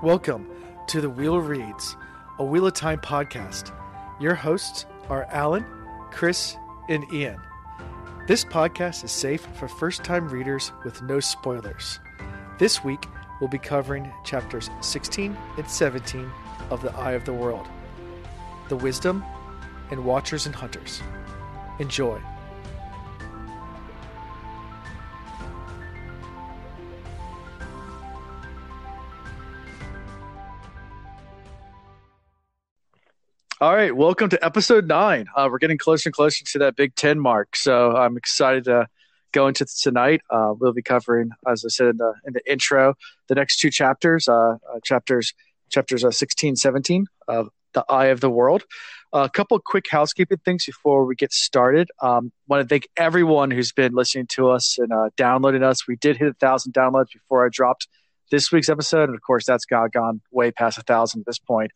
Welcome to the Wheel of Reads, a Wheel of Time podcast. Your hosts are Alan, Chris, and Ian. This podcast is safe for first time readers with no spoilers. This week, we'll be covering chapters 16 and 17 of The Eye of the World The Wisdom and Watchers and Hunters. Enjoy. All right, welcome to episode nine. Uh, we're getting closer and closer to that Big Ten mark, so I'm excited to go into tonight. Uh, we'll be covering, as I said in the in the intro, the next two chapters, uh, uh chapters chapters uh, 16, 17 of the Eye of the World. a couple quick housekeeping things before we get started. Um, Want to thank everyone who's been listening to us and uh, downloading us. We did hit a thousand downloads before I dropped this week's episode, and of course, that's got gone way past a thousand at this point.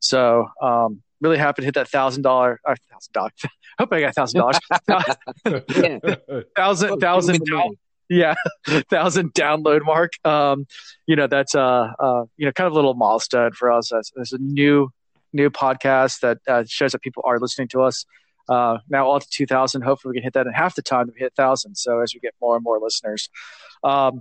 So um, really happy to hit that thousand dollar thousand dollars. Hope I got thousand dollars. Thousand thousand yeah, thousand download mark. Um, you know that's uh, uh, you know kind of a little milestone for us as, as a new new podcast that uh, shows that people are listening to us. Uh, now all to 2000 hopefully we can hit that in half the time to hit 1000 so as we get more and more listeners um,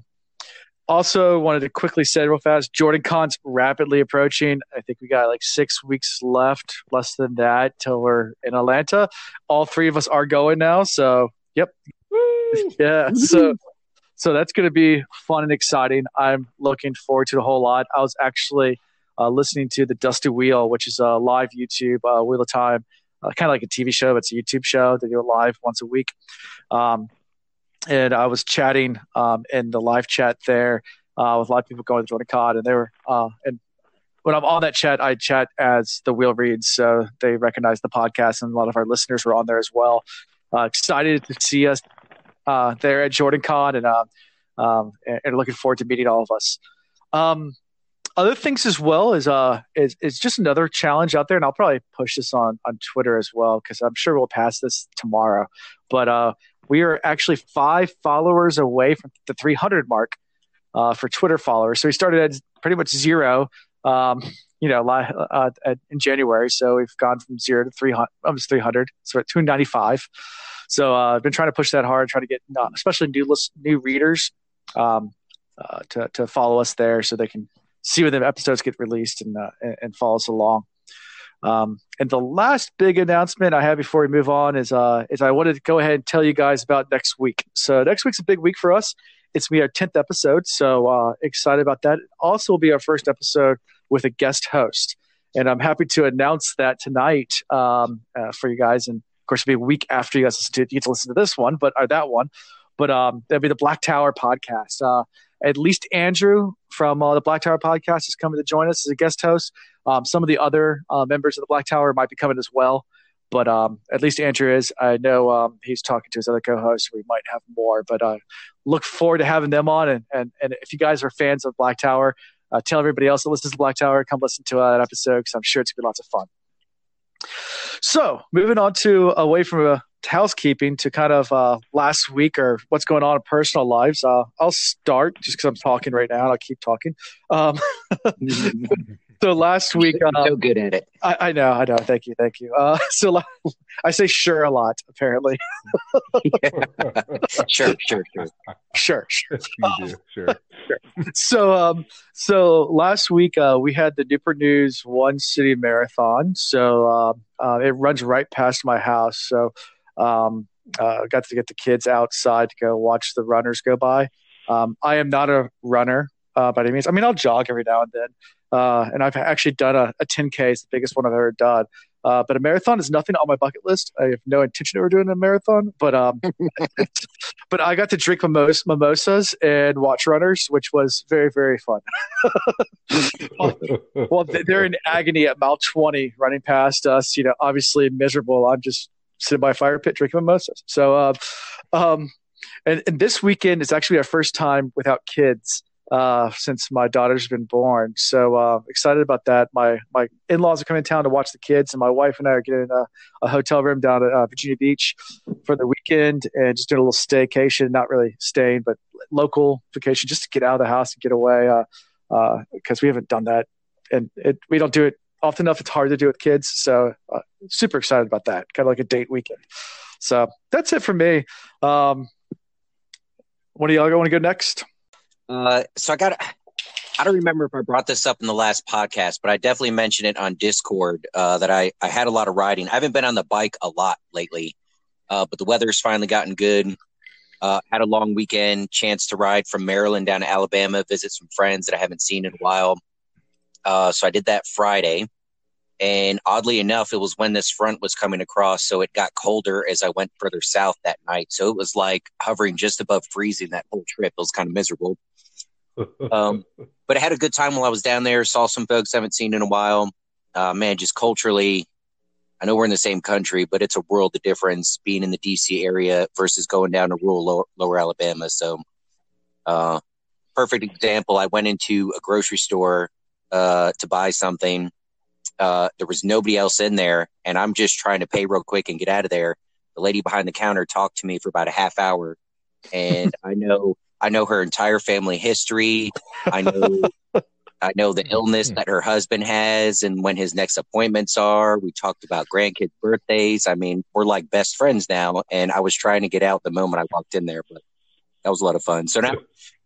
also wanted to quickly say real fast jordan con's rapidly approaching. I think we got like six weeks left less than that till we're in atlanta. All three of us are going now so yep. Yeah so so that's going to be fun and exciting. I'm looking forward to the whole lot. I was actually uh, listening to the dusty wheel which is a live youtube uh, wheel of time uh, kind of like a tv show but it's a youtube show. They do it live once a week. Um, and I was chatting um, in the live chat there uh, with a lot of people going to Jordan Con, and they were uh, and when I'm on that chat, I chat as the Wheel Reads, so they recognize the podcast, and a lot of our listeners were on there as well. Uh, excited to see us uh, there at Jordan Con, and, uh, um, and, and looking forward to meeting all of us. Um, other things as well is uh is, is just another challenge out there, and I'll probably push this on on Twitter as well because I'm sure we'll pass this tomorrow. But uh, we are actually five followers away from the 300 mark uh, for Twitter followers. So we started at pretty much zero, um, you know, uh, in January. So we've gone from zero to 300, almost 300. So at 295. So uh, I've been trying to push that hard, trying to get uh, especially new list, new readers um, uh, to to follow us there, so they can see when the episodes get released and uh, and follow us along. Um, and the last big announcement I have before we move on is uh, is I wanted to go ahead and tell you guys about next week. So next week's a big week for us. It's be our tenth episode, so uh, excited about that. Also will be our first episode with a guest host, and I'm happy to announce that tonight um, uh, for you guys. And of course, it'll be a week after you guys listen to, you get to listen to this one, but or that one. But um, that'll be the Black Tower podcast. Uh, at least Andrew from uh, the Black Tower podcast is coming to join us as a guest host. Um, some of the other uh, members of the Black Tower might be coming as well, but um, at least Andrew is. I know um, he's talking to his other co-hosts. We might have more, but uh, look forward to having them on. And, and and if you guys are fans of Black Tower, uh, tell everybody else that listens to Black Tower come listen to that episode because I'm sure it's gonna be lots of fun. So moving on to away from a housekeeping to kind of uh, last week or what's going on in personal lives. Uh, I'll start just because I'm talking right now. I'll keep talking. Um, so last week, uh, so good at it. I, I, know, I know. Thank you, thank you. Uh, so I say sure a lot, apparently. sure, sure, sure, sure, sure. you sure. sure. So, um, so last week uh, we had the Newport News One City Marathon. So uh, uh, it runs right past my house. So um, uh, got to get the kids outside to go watch the runners go by. Um, I am not a runner. uh, by any means. I mean, I'll jog every now and then, uh, and I've actually done a, a 10K, it's the biggest one I've ever done. Uh, but a marathon is nothing on my bucket list. I have no intention of ever doing a marathon, but um, but I got to drink mimos- mimosas and watch runners, which was very very fun. well, they're in agony at mile twenty, running past us. You know, obviously miserable. I'm just sitting by a fire pit drinking mimosas. So, uh, um, and, and this weekend is actually our first time without kids uh, since my daughter's been born. So uh, excited about that. My my in laws are coming to town to watch the kids, and my wife and I are getting a, a hotel room down at uh, Virginia Beach for the weekend and just doing a little staycation. Not really staying, but local vacation, just to get out of the house and get away. Because uh, uh, we haven't done that, and it, we don't do it often enough. It's hard to do with kids, so uh, super excited about that. Kind of like a date weekend. So that's it for me. Um, one of y'all want to go next? Uh, so I got. I don't remember if I brought this up in the last podcast, but I definitely mentioned it on Discord uh, that I I had a lot of riding. I haven't been on the bike a lot lately, uh, but the weather's finally gotten good. Uh, had a long weekend, chance to ride from Maryland down to Alabama, visit some friends that I haven't seen in a while. Uh, so I did that Friday, and oddly enough, it was when this front was coming across, so it got colder as I went further south that night. So it was like hovering just above freezing that whole trip. It was kind of miserable um, but I had a good time while I was down there. Saw some folks I haven't seen in a while. Uh, man, just culturally, I know we're in the same country, but it's a world of difference being in the DC area versus going down to rural lower, lower Alabama. So, uh, perfect example. I went into a grocery store uh, to buy something. Uh, there was nobody else in there, and I'm just trying to pay real quick and get out of there. The lady behind the counter talked to me for about a half hour, and I know I know her entire family history. I know I know the illness that her husband has and when his next appointments are. We talked about grandkids' birthdays. I mean, we're like best friends now. And I was trying to get out the moment I walked in there, but that was a lot of fun. So now,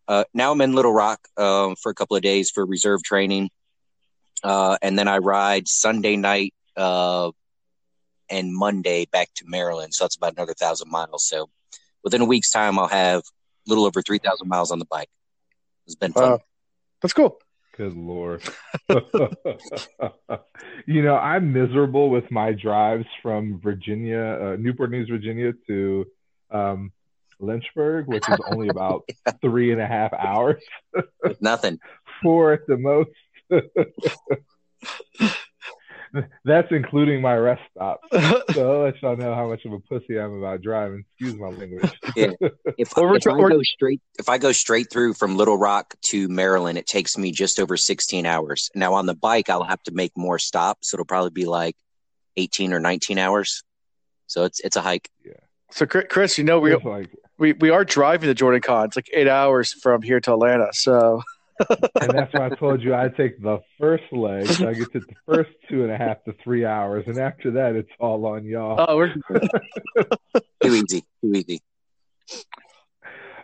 uh, now I'm in Little Rock um, for a couple of days for reserve training, uh, and then I ride Sunday night uh, and Monday back to Maryland. So that's about another thousand miles. So within a week's time, I'll have a little over 3,000 miles on the bike. It's been fun. Uh, that's cool. Good Lord. you know, I'm miserable with my drives from Virginia, uh, Newport News, Virginia to um, Lynchburg, which is only about yeah. three and a half hours. Nothing. Four at the most. That's including my rest stop. So I'll let y'all know how much of a pussy I'm about driving. Excuse my language. yeah. If, if I go straight, if I go straight through from Little Rock to Maryland, it takes me just over 16 hours. Now on the bike, I'll have to make more stops. So it'll probably be like 18 or 19 hours. So it's it's a hike. Yeah. So Chris, you know we like, we we are driving to Jordan Con. It's like eight hours from here to Atlanta. So and that's why I told you I take the first leg. I get to the first two and a half to three hours, and after that, it's all on y'all. Oh, we're too easy, too easy.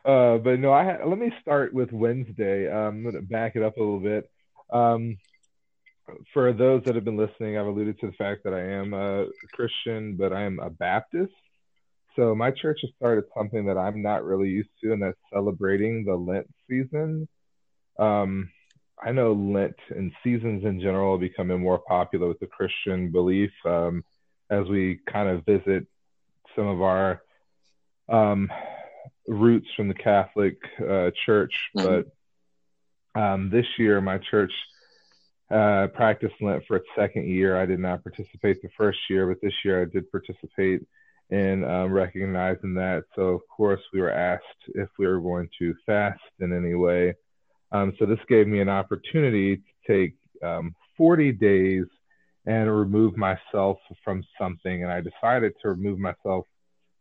Uh, but no, I ha- let me start with Wednesday. Um, I'm going to back it up a little bit. Um, for those that have been listening, I've alluded to the fact that I am a Christian, but I am a Baptist. So my church has started something that I'm not really used to, and that's celebrating the Lent season. Um, I know Lent and seasons in general are becoming more popular with the Christian belief um, as we kind of visit some of our um, roots from the Catholic uh, Church. Mm-hmm. But um, this year, my church uh, practiced Lent for its second year. I did not participate the first year, but this year I did participate in um, recognizing that. So, of course, we were asked if we were going to fast in any way. Um, so this gave me an opportunity to take um, 40 days and remove myself from something. And I decided to remove myself,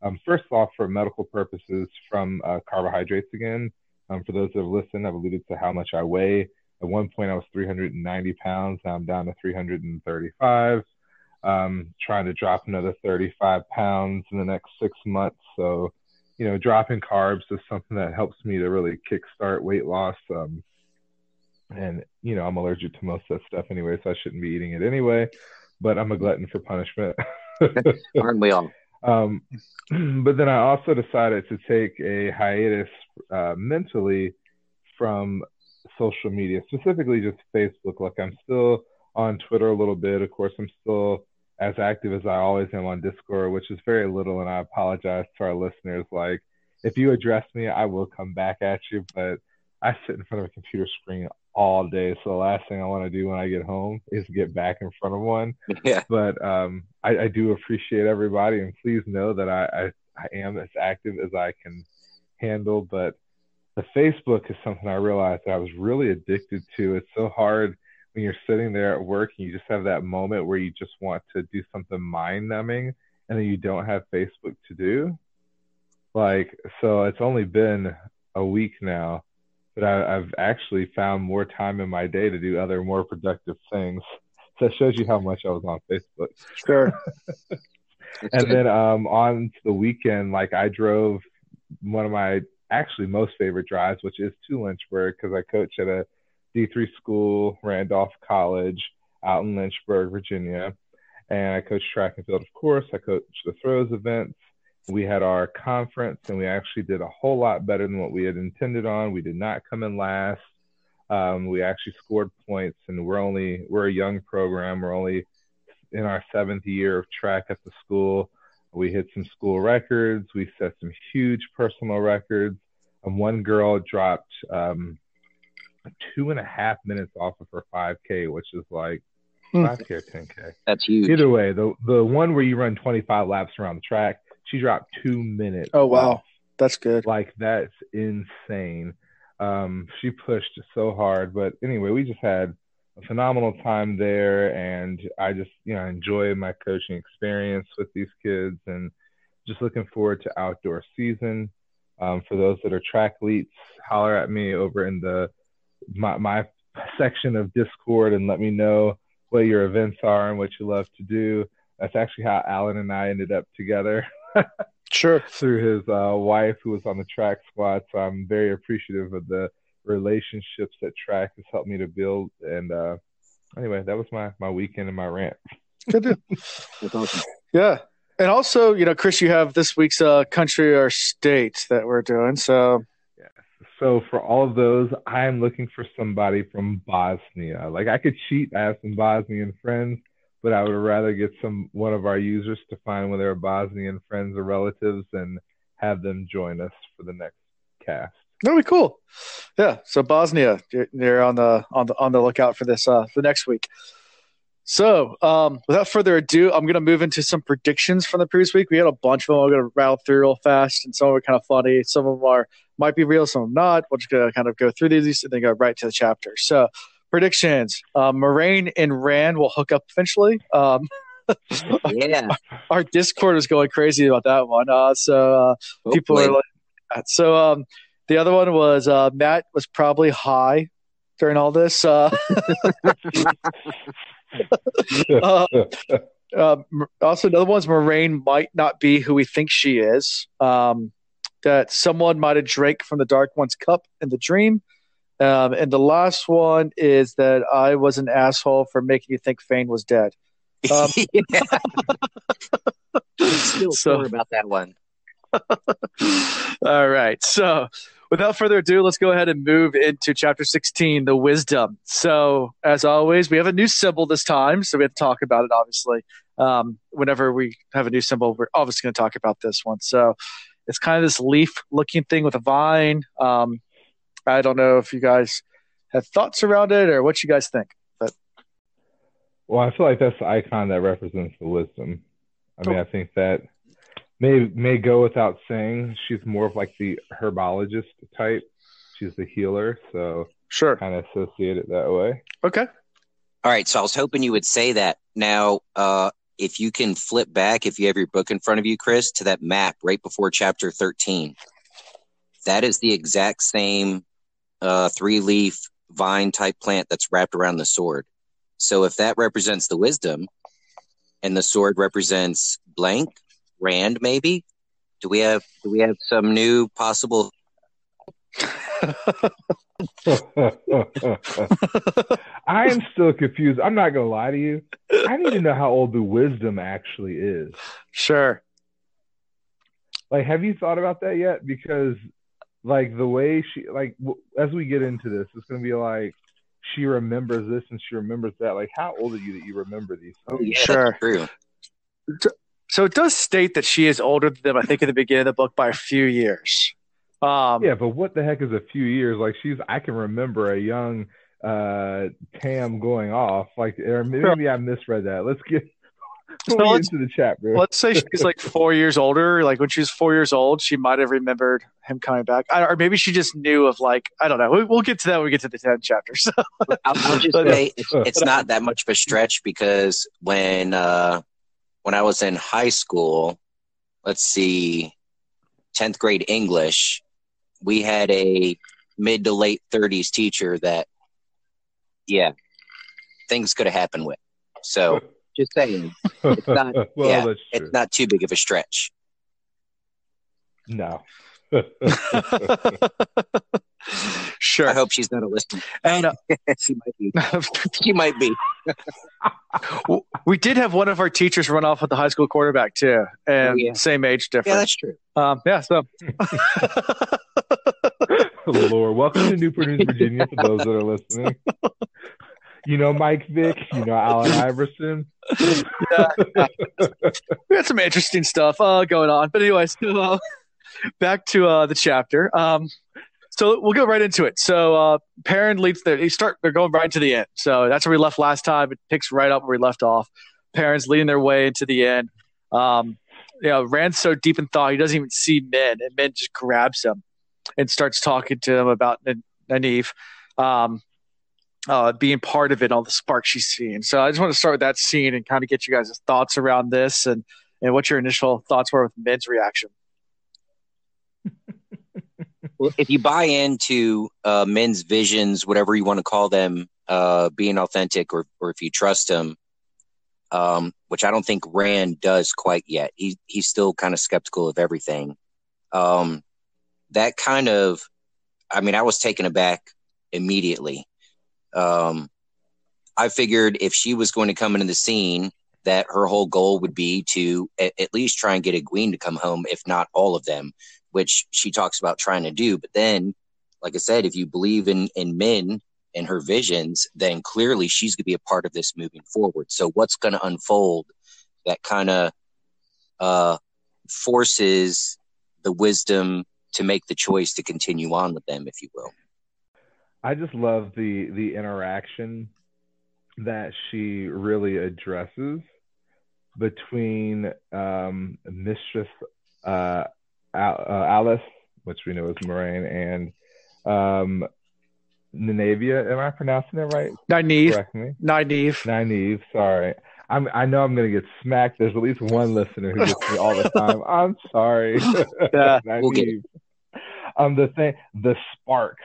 um, first off, for medical purposes, from uh, carbohydrates again. Um, for those that have listened, I've alluded to how much I weigh. At one point, I was 390 pounds. Now I'm down to 335. Um, trying to drop another 35 pounds in the next six months. So you know, dropping carbs is something that helps me to really kickstart weight loss. Um, and you know, I'm allergic to most of that stuff anyway, so I shouldn't be eating it anyway. But I'm a glutton for punishment. Aren't we all? Um, but then I also decided to take a hiatus uh, mentally from social media, specifically just Facebook. Like I'm still on Twitter a little bit. Of course, I'm still as active as I always am on Discord, which is very little, and I apologize to our listeners. Like, if you address me, I will come back at you, but I sit in front of a computer screen all day. So the last thing I want to do when I get home is get back in front of one. Yeah. But um, I, I do appreciate everybody, and please know that I, I, I am as active as I can handle. But the Facebook is something I realized that I was really addicted to. It's so hard when you're sitting there at work and you just have that moment where you just want to do something mind numbing and then you don't have Facebook to do. Like, so it's only been a week now, but I, I've actually found more time in my day to do other more productive things. So that shows you how much I was on Facebook. Sure. and then um, on the weekend, like I drove one of my actually most favorite drives, which is to Lynchburg because I coach at a D3 school, Randolph College, out in Lynchburg, Virginia. And I coached track and field, of course. I coached the throws events. We had our conference, and we actually did a whole lot better than what we had intended on. We did not come in last. Um, we actually scored points, and we're only we're a young program. We're only in our seventh year of track at the school. We hit some school records. We set some huge personal records. And one girl dropped um, two and a half minutes off of her 5K, which is like 5K or 10K. That's huge. Either way, the the one where you run 25 laps around the track, she dropped two minutes. Oh wow, off. that's good. Like that's insane. Um, she pushed so hard, but anyway, we just had a phenomenal time there, and I just you know enjoy my coaching experience with these kids, and just looking forward to outdoor season. Um, for those that are track leads, holler at me over in the my, my section of Discord and let me know what your events are and what you love to do. That's actually how Alan and I ended up together. Sure. Through his uh, wife, who was on the track squad. So I'm very appreciative of the relationships that track has helped me to build. And uh, anyway, that was my my weekend and my rant. Good. deal. That's awesome. Yeah. And also, you know, Chris, you have this week's uh, country or state that we're doing. So So for all of those, I am looking for somebody from Bosnia. Like I could cheat. I have some Bosnian friends, but I would rather get some one of our users to find one of their Bosnian friends or relatives and have them join us for the next cast. that'll be cool. Yeah. So Bosnia, you're on the on the on the lookout for this uh the next week. So, um, without further ado, I'm going to move into some predictions from the previous week. We had a bunch of them. I'm going to rattle through real fast, and some of them are kind of funny. Some of them are might be real, some of them not. We're just going to kind of go through these and then go right to the chapter. So, predictions: uh, Moiraine and Rand will hook up eventually. Um, Yeah. our Discord is going crazy about that one. Uh, so uh, people are like that. So um, the other one was uh, Mat was probably high during all this. Uh, uh, uh, also, another one's Moiraine might not be who we think she is. Um, that someone might have drank from the Dark One's cup in the dream. Um, and the last one is that I was an asshole for making you think Fain was dead. Um, still So- sore about that one. All right. So, without further ado, let's go ahead and move into chapter 16, the wisdom. So, as always, we have a new symbol this time. So, we have to talk about it, obviously. Um, whenever we have a new symbol, we're obviously going to talk about this one. So, it's kind of this leaf looking thing with a vine. Um, I don't know if you guys have thoughts around it or what you guys think. But Well, I feel like that's the icon that represents the wisdom. I mean, I think that may may go without saying. She's more of like the herbologist type. She's the healer, so Sure. kind of associate it that way. Okay. All right, so I was hoping you would say that. Now, uh, if you can flip back, if you have your book in front of you, Chris, to that map right before chapter 13, that is the exact same uh, three leaf vine type plant that's wrapped around the sword. So if that represents the wisdom and the sword represents blank, Rand, maybe? Do we have do we have some new possible I am still confused. I'm not gonna lie to you. I need to know how old the wisdom actually is. sure. Like, have you thought about that yet? Because like the way she like w- as we get into this, it's gonna be like she remembers this and she remembers that. Like, how old are you that you remember these? Oh, yeah, Sure. true. So it does state that she is older than them. I think in the beginning of the book by a few years. Um, Yeah, but what the heck is a few years? Like she's, I can remember a young uh Tam going off. Like, or maybe I misread that. Let's get, So let's- into the chapter. let's say she's like four years older. Like when she was four years old, she might have remembered him coming back, I, or maybe she just knew of like I don't know. We, we'll get to that when we get to the tenth chapter. So I'll, I'll just say it's, it's not that much of a stretch because when uh, when I was in high school, let's see, tenth grade English, we had a mid to late thirties teacher that, yeah, things could have happened with. So just saying, it's not- well, yeah, it's not too big of a stretch. no. sure. I hope she's not a listener. and uh, she might be. She might be. we did have one of our teachers run off with the high school quarterback too, and Oh, yeah. same age different. Yeah, difference. that's true. um, yeah. So Lord, welcome to Newport News, Virginia. For those that are listening, you know Mike Vick, you know Allen Iverson. we had some interesting stuff uh, going on. But anyways, uh, back to uh, the chapter. Um, so we'll go right into it. So uh, Perrin leads their. They start. They're going right to the end. So that's where we left last time. It picks right up where we left off. Perrin's leading their way into the end. Um, you know, Rand's so deep in thought he doesn't even see Min, and Min just grabs him and starts talking to him about Nynaeve. Um, uh, being part of it, all the sparks she's seeing. So I just want to start with that scene and kind of get you guys' thoughts around this and and what your initial thoughts were with Min's reaction. Well, if you buy into uh, Min's visions, whatever you want to call them, uh, being authentic, or or if you trust them, um, which I don't think Rand does quite yet. He he's still kind of skeptical of everything. Um, that kind of, I mean, I was taken aback immediately. Um, I figured if she was going to come into the scene, that her whole goal would be to at, at least try and get Egwene to come home, if not all of them which she talks about trying to do. But then, like I said, if you believe in in Min and her visions, then clearly she's going to be a part of this moving forward. So what's going to unfold that kind of uh, forces the wisdom to make the choice to continue on with them, if you will. I just love the the interaction that she really addresses between um, Mistress uh, Al- uh, Alys, which we know is Moiraine, and um, Nenavia. Am I pronouncing it right? Nynaeve, Correct me. Nynaeve. Nynaeve. Sorry. I'm, I know I'm going to get smacked. There's at least one listener who gets me all the time. I'm sorry. Yeah, we'll get Um, the thing, the sparks,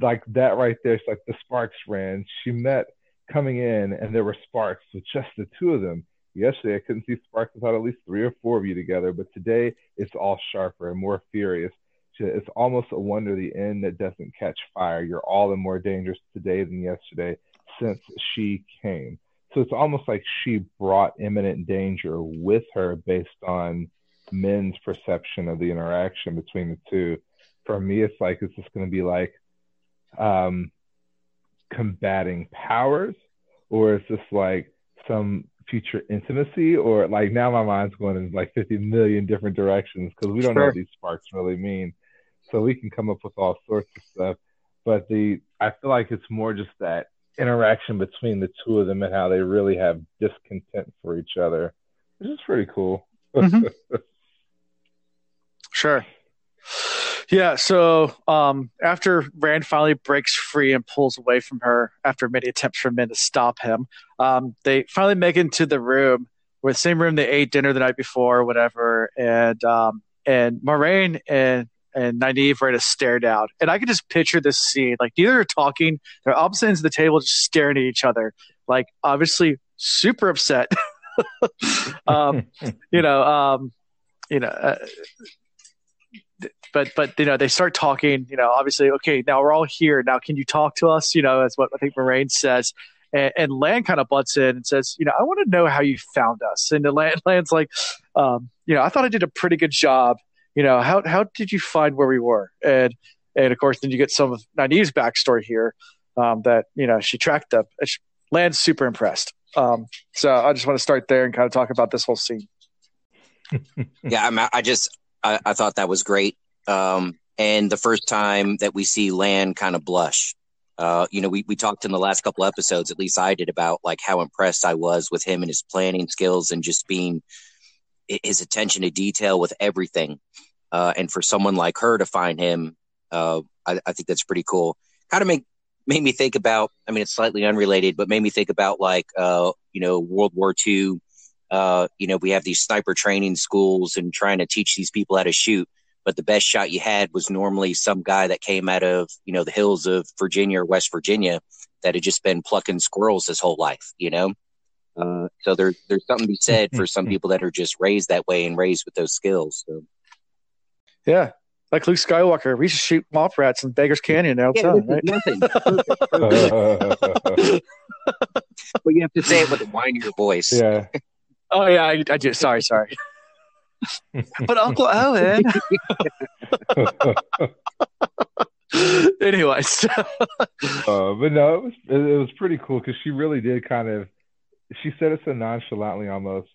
like that right there. It's like the sparks ran. She met coming in, and there were sparks with just the two of them. Yesterday, I couldn't see sparks without at least three or four of you together, but today it's all sharper and more furious. It's almost a wonder the end that doesn't catch fire. You're all the more dangerous today than yesterday since she came. So it's almost like she brought imminent danger with her based on Min's perception of the interaction between the two. For me, it's like it's just going to be like um, combating powers, or is this like some future intimacy, or like now my mind's going in like 50 million different directions because we don't know what these sparks really mean. So we can come up with all sorts of stuff. But the I feel like it's more just that interaction between the two of them and how they really have discontent for each other, which is pretty cool. Mhm. Sure. Yeah, so um, after Rand finally breaks free and pulls away from her after many attempts from Min to stop him, um, they finally make it into the room, where the same room they ate dinner the night before, or whatever, and um, and Moiraine and and Nynaeve at a stare down, and I can just picture this scene. Like neither are talking; they're opposite ends of the table, just staring at each other, like obviously super upset. um, you know, um, you know, uh, but but you know, they start talking. You know, obviously, okay, now we're all here. Now, can you talk to us? You know, that's what I think Moiraine says. And, and Lan kind of butts in and says, you know, I want to know how you found us. And the Lan, Lan's like, um, you know, I thought I did a pretty good job, you know, how how did you find where we were? And and of course, then you get some of Nynaeve's backstory here um, that you know she tracked them. Lan's super impressed. Um, so I just want to start there and kind of talk about this whole scene. yeah, I'm, I just I, I thought that was great. Um, and the first time that we see Lan kind of blush. Uh, you know, we, we talked in the last couple episodes, at least I did, about like how impressed I was with him and his planning skills and just being his attention to detail with everything. Uh, and for someone like her to find him, uh, I, I, think that's pretty cool. Kind of make made me think about. I mean, it's slightly unrelated, but made me think about like uh, you know World War II. Uh, you know, we have these sniper training schools and trying to teach these people how to shoot. But the best shot you had was normally some guy that came out of you know the hills of Virginia or West Virginia that had just been plucking squirrels his whole life. You know, uh, so there, there's something to be said for some people that are just raised that way and raised with those skills. So. Yeah, like Luke Skywalker, we should shoot womp rats in Beggar's Canyon all the time, right? Nothing. but you have to say it with a whinier voice. Yeah. oh yeah, I, I do. Sorry, sorry. but Uncle Owen. Anyways. uh, but no, it was it was pretty cool because she really did kind of. She said it so nonchalantly almost.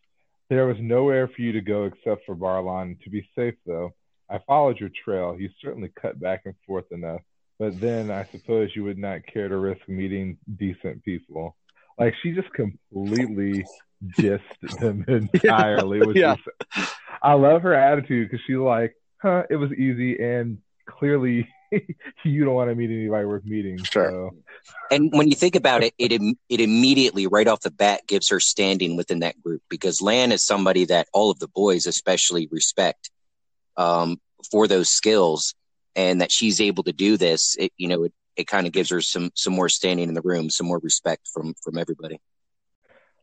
There was nowhere for you to go except for Baerlon. To be safe, though, I followed your trail. You certainly cut back and forth enough, but then I suppose you would not care to risk meeting decent people. Like she just completely dissed them entirely. yeah. yeah. I love her attitude because she's like, "Huh, it was easy," and clearly you don't want to meet anybody worth meeting. Sure. So. And when you think about it, it it immediately, right off the bat, gives her standing within that group because Lan is somebody that all of the boys especially respect um, for those skills, and that she's able to do this. It, you know, it, it kind of gives her some some more standing in the room, some more respect from from everybody.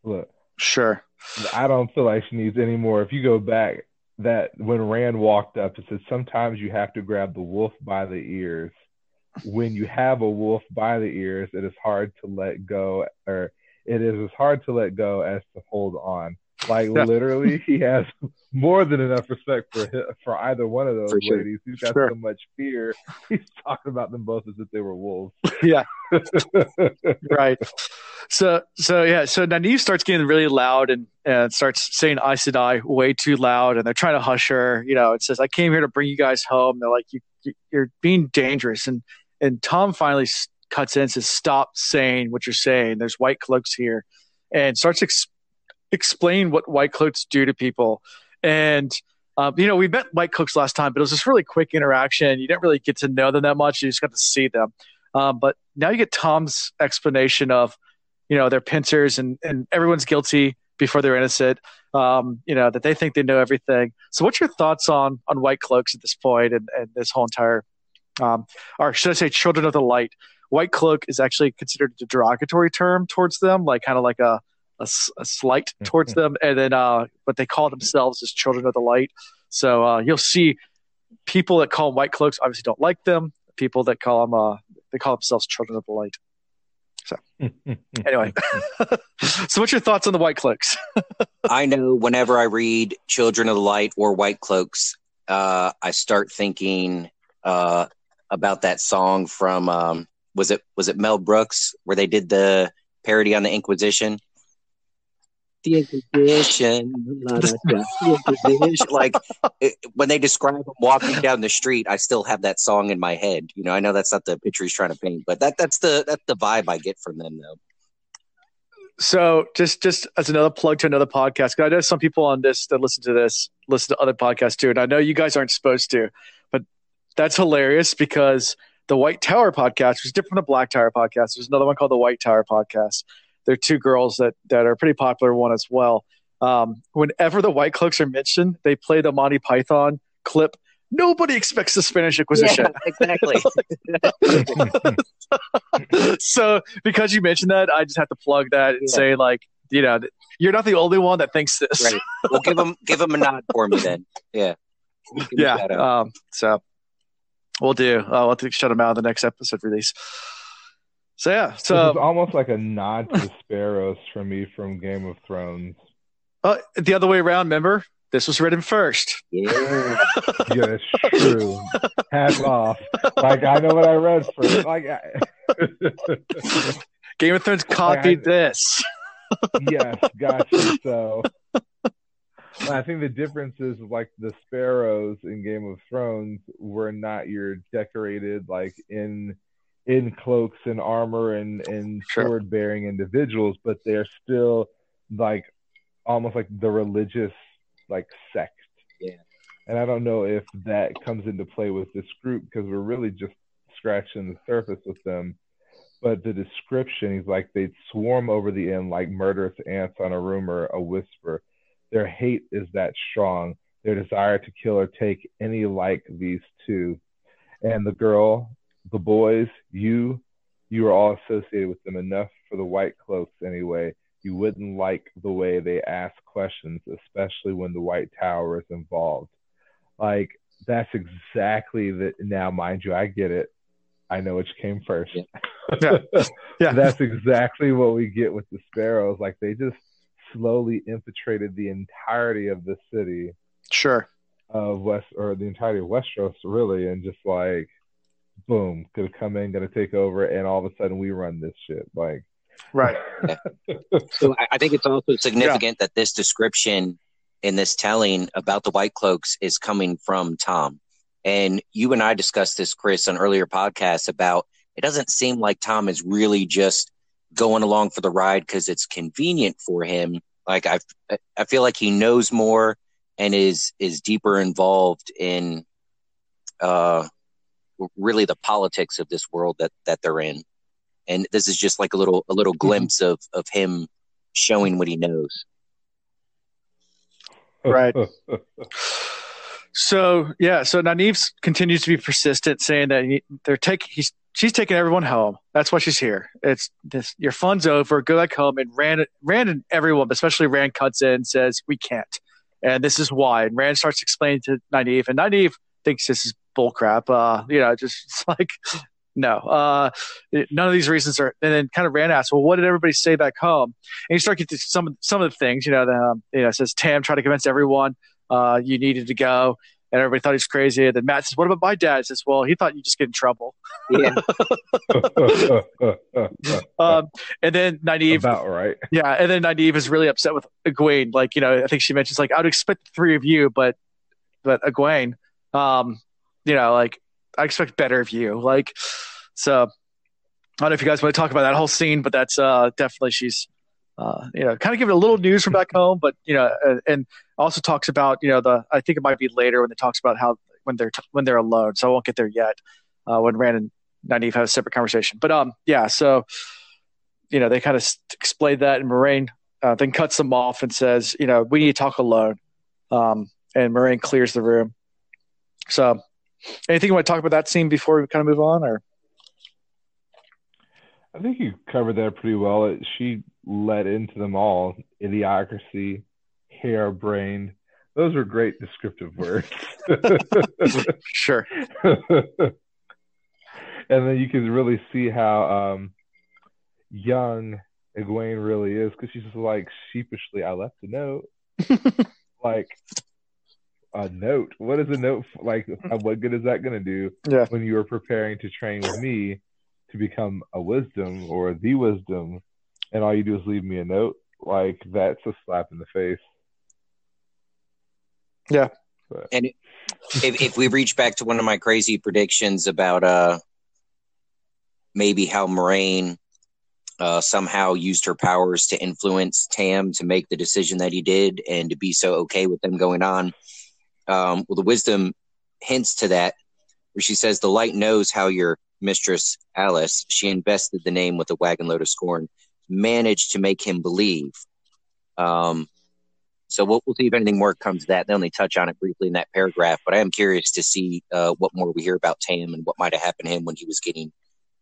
Look, sure. I don't feel like she needs any more. If you go back, that when Rand walked up, it said sometimes you have to grab the wolf by the ears. When you have a wolf by the ears, it is hard to let go, or it is as hard to let go as to hold on. Like yeah. literally, he has more than enough respect for for either one of those sure. ladies. He's got sure. so much fear. He's talking about them both as if they were wolves. Yeah, right. So so yeah. So Nynaeve starts getting really loud and and starts saying Aes Sedai" way too loud, and they're trying to hush her. You know, it says, "I came here to bring you guys home." They're like, "You you're being dangerous," and and Tom finally cuts in and says, "Stop saying what you're saying. There's white cloaks here," and starts ex- explain what white cloaks do to people. And um, you know, we met white cloaks last time, but it was this really quick interaction. You didn't really get to know them that much. You just got to see them. Um, but now you get Tom's explanation of, you know, they're pincers and, and everyone's guilty before they're innocent. Um, you know, that they think they know everything. So what's your thoughts on, on white cloaks at this point and, and this whole entire, um, or should I say children of the light? White cloak is actually considered a derogatory term towards them, like kind of like a, a, a slight towards them, and then uh, but they call themselves as children of the light. So uh, you'll see people that call them white cloaks obviously don't like them. People that call them uh, they call themselves children of the light. So anyway, so what's your thoughts on the white cloaks? I know whenever I read Children of the Light or White Cloaks, uh, I start thinking uh, about that song from um, was it was it Mel Brooks where they did the parody on the Inquisition the Inquisition, like it, when they describe him walking down the street, I still have that song in my head. You know, I know that's not the picture he's trying to paint, but that that's the that's the vibe I get from them, though. So, just just as another plug to another podcast, because I know some people on this that listen to this listen to other podcasts too, and I know you guys aren't supposed to, but that's hilarious because the White Tower podcast, was different from the Black Tower podcast, there's another one called the White Tower podcast they're two girls that that are pretty popular one as well. Um, whenever the White Cloaks are mentioned, they play the Monty Python clip. Nobody expects the Spanish Inquisition. Yeah, exactly. so because you mentioned that, I just have to plug that and yeah. say like, you know, you're not the only one that thinks this. Right. Well, give them give them a nod for me then. Yeah. Yeah. Um, so we'll do. Uh, we'll have to shut them out of the next episode release. So yeah, so it's almost like a nod to the sparrows from me from Game of Thrones. Uh, the other way around, remember? this was written first. Yeah. yeah, true. Hats off. Like I know what I read first. Like I... Game of Thrones copied I- this. yes, gotcha. So I think the difference is like the sparrows in Game of Thrones were not your decorated like in in cloaks and armor and and Sure. sword bearing individuals, but they're still like almost like the religious like sect. Yeah. And I don't know if that comes into play with this group because we're really just scratching the surface with them. But the description, he's like they'd swarm over the inn like murderous ants on a rumor, a whisper. Their hate is that strong. Their desire to kill or take any like these two. And the girl, the boys, you, you are all associated with them enough for the white cloaks anyway. You wouldn't like the way they ask questions, especially when the White Tower is involved. Like that's exactly the now, mind you, I get it. I know which came first. Yeah. Yeah. that's exactly what we get with the sparrows. Like they just slowly infiltrated the entirety of the city Sure. of West or the entirety of Westeros, really, and just like, boom, gonna come in, gonna take over, and all of a sudden we run this shit. Like, Right. So I, I think it's also significant that this description in this telling about the White Cloaks is coming from Tom. And you and I discussed this, Chris, on earlier podcasts about it doesn't seem like Tom is really just going along for the ride because it's convenient for him. Like I, I feel like he knows more and is is deeper involved in, uh, really the politics of this world that that they're in. And this is just like a little a little glimpse of of him showing what he knows. Right. So yeah, so Nynaeve continues to be persistent, saying that he, they're taking he's she's taking everyone home. That's why she's here. It's this your fun's over. Go back home. And Rand, Rand, and everyone, but especially Rand, cuts in and says we can't, and this is why. And Rand starts explaining to Nynaeve, and Nynaeve thinks this is bullcrap. Uh, you know, just it's like no, uh, none of these reasons are. And then kind of Rand asks, well, what did everybody say back home? And you start getting to some some of the things. You know, the, um, you know, it says Tam tried to convince everyone uh, you needed to go. And everybody thought he was crazy. And then Mat says, What about my dad? He says, Well, he thought you'd just get in trouble. Yeah, Um, and then Nynaeve, About right. yeah, and then Nynaeve is really upset with Egwene. Like, you know, I think she mentions, like, I would expect the three of you, but, but Egwene, um, you know, like, I expect better of you. Like, so I don't know if you guys want to talk about that whole scene, but that's uh, definitely she's, uh, you know, kind of giving a little news from back home, but you know, and, and also talks about you know the I think it might be later when it talks about how when they're t- when they're alone. So I won't get there yet. Uh, when Rand and Nynaeve have a separate conversation, but um, yeah, so you know they kind of explain that, and Moiraine uh, then cuts them off and says, you know, we need to talk alone. Um, and Moiraine clears the room. So, anything you want to talk about that scene before we kind of move on, or I think you covered that pretty well. It, she led into them all idiocracy, harebrained. Those were great descriptive words. sure, and then you can really see how um, young Egwene really is because she's just like sheepishly, I left a note. like, a note? What is a note? For? Like, what good is that going to do yeah, when you are preparing to train with me to become a wisdom or the wisdom, and all you do is leave me a note? Like, that's a slap in the face. Yeah. But, and if if we reach back to one of my crazy predictions about uh maybe how Moiraine uh, somehow used her powers to influence Tam to make the decision that he did and to be so okay with them going on. Um, well, the wisdom hints to that, where she says, The light knows how your mistress, Alys, she invested the name with a wagon load of scorn, managed to make him believe. Um, so we'll, we'll see if anything more comes to that. They only touch on it briefly in that paragraph, but I am curious to see uh, what more we hear about Tam and what might have happened to him when he was getting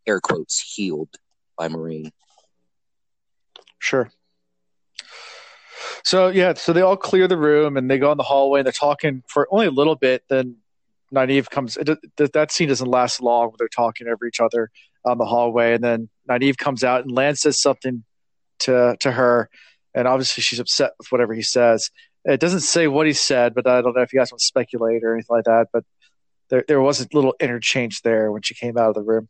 air quotes healed by Moiraine. Sure. So yeah, so they all clear the room and they go in the hallway and they're talking for only a little bit. Then Nynaeve comes. It, that that scene doesn't last long. They're talking over each other on the hallway, and then Nynaeve comes out and Lan says something to to her, and obviously she's upset with whatever he says. It doesn't say what he said, but I don't know if you guys want to speculate or anything like that. But there there was a little interchange there when she came out of the room.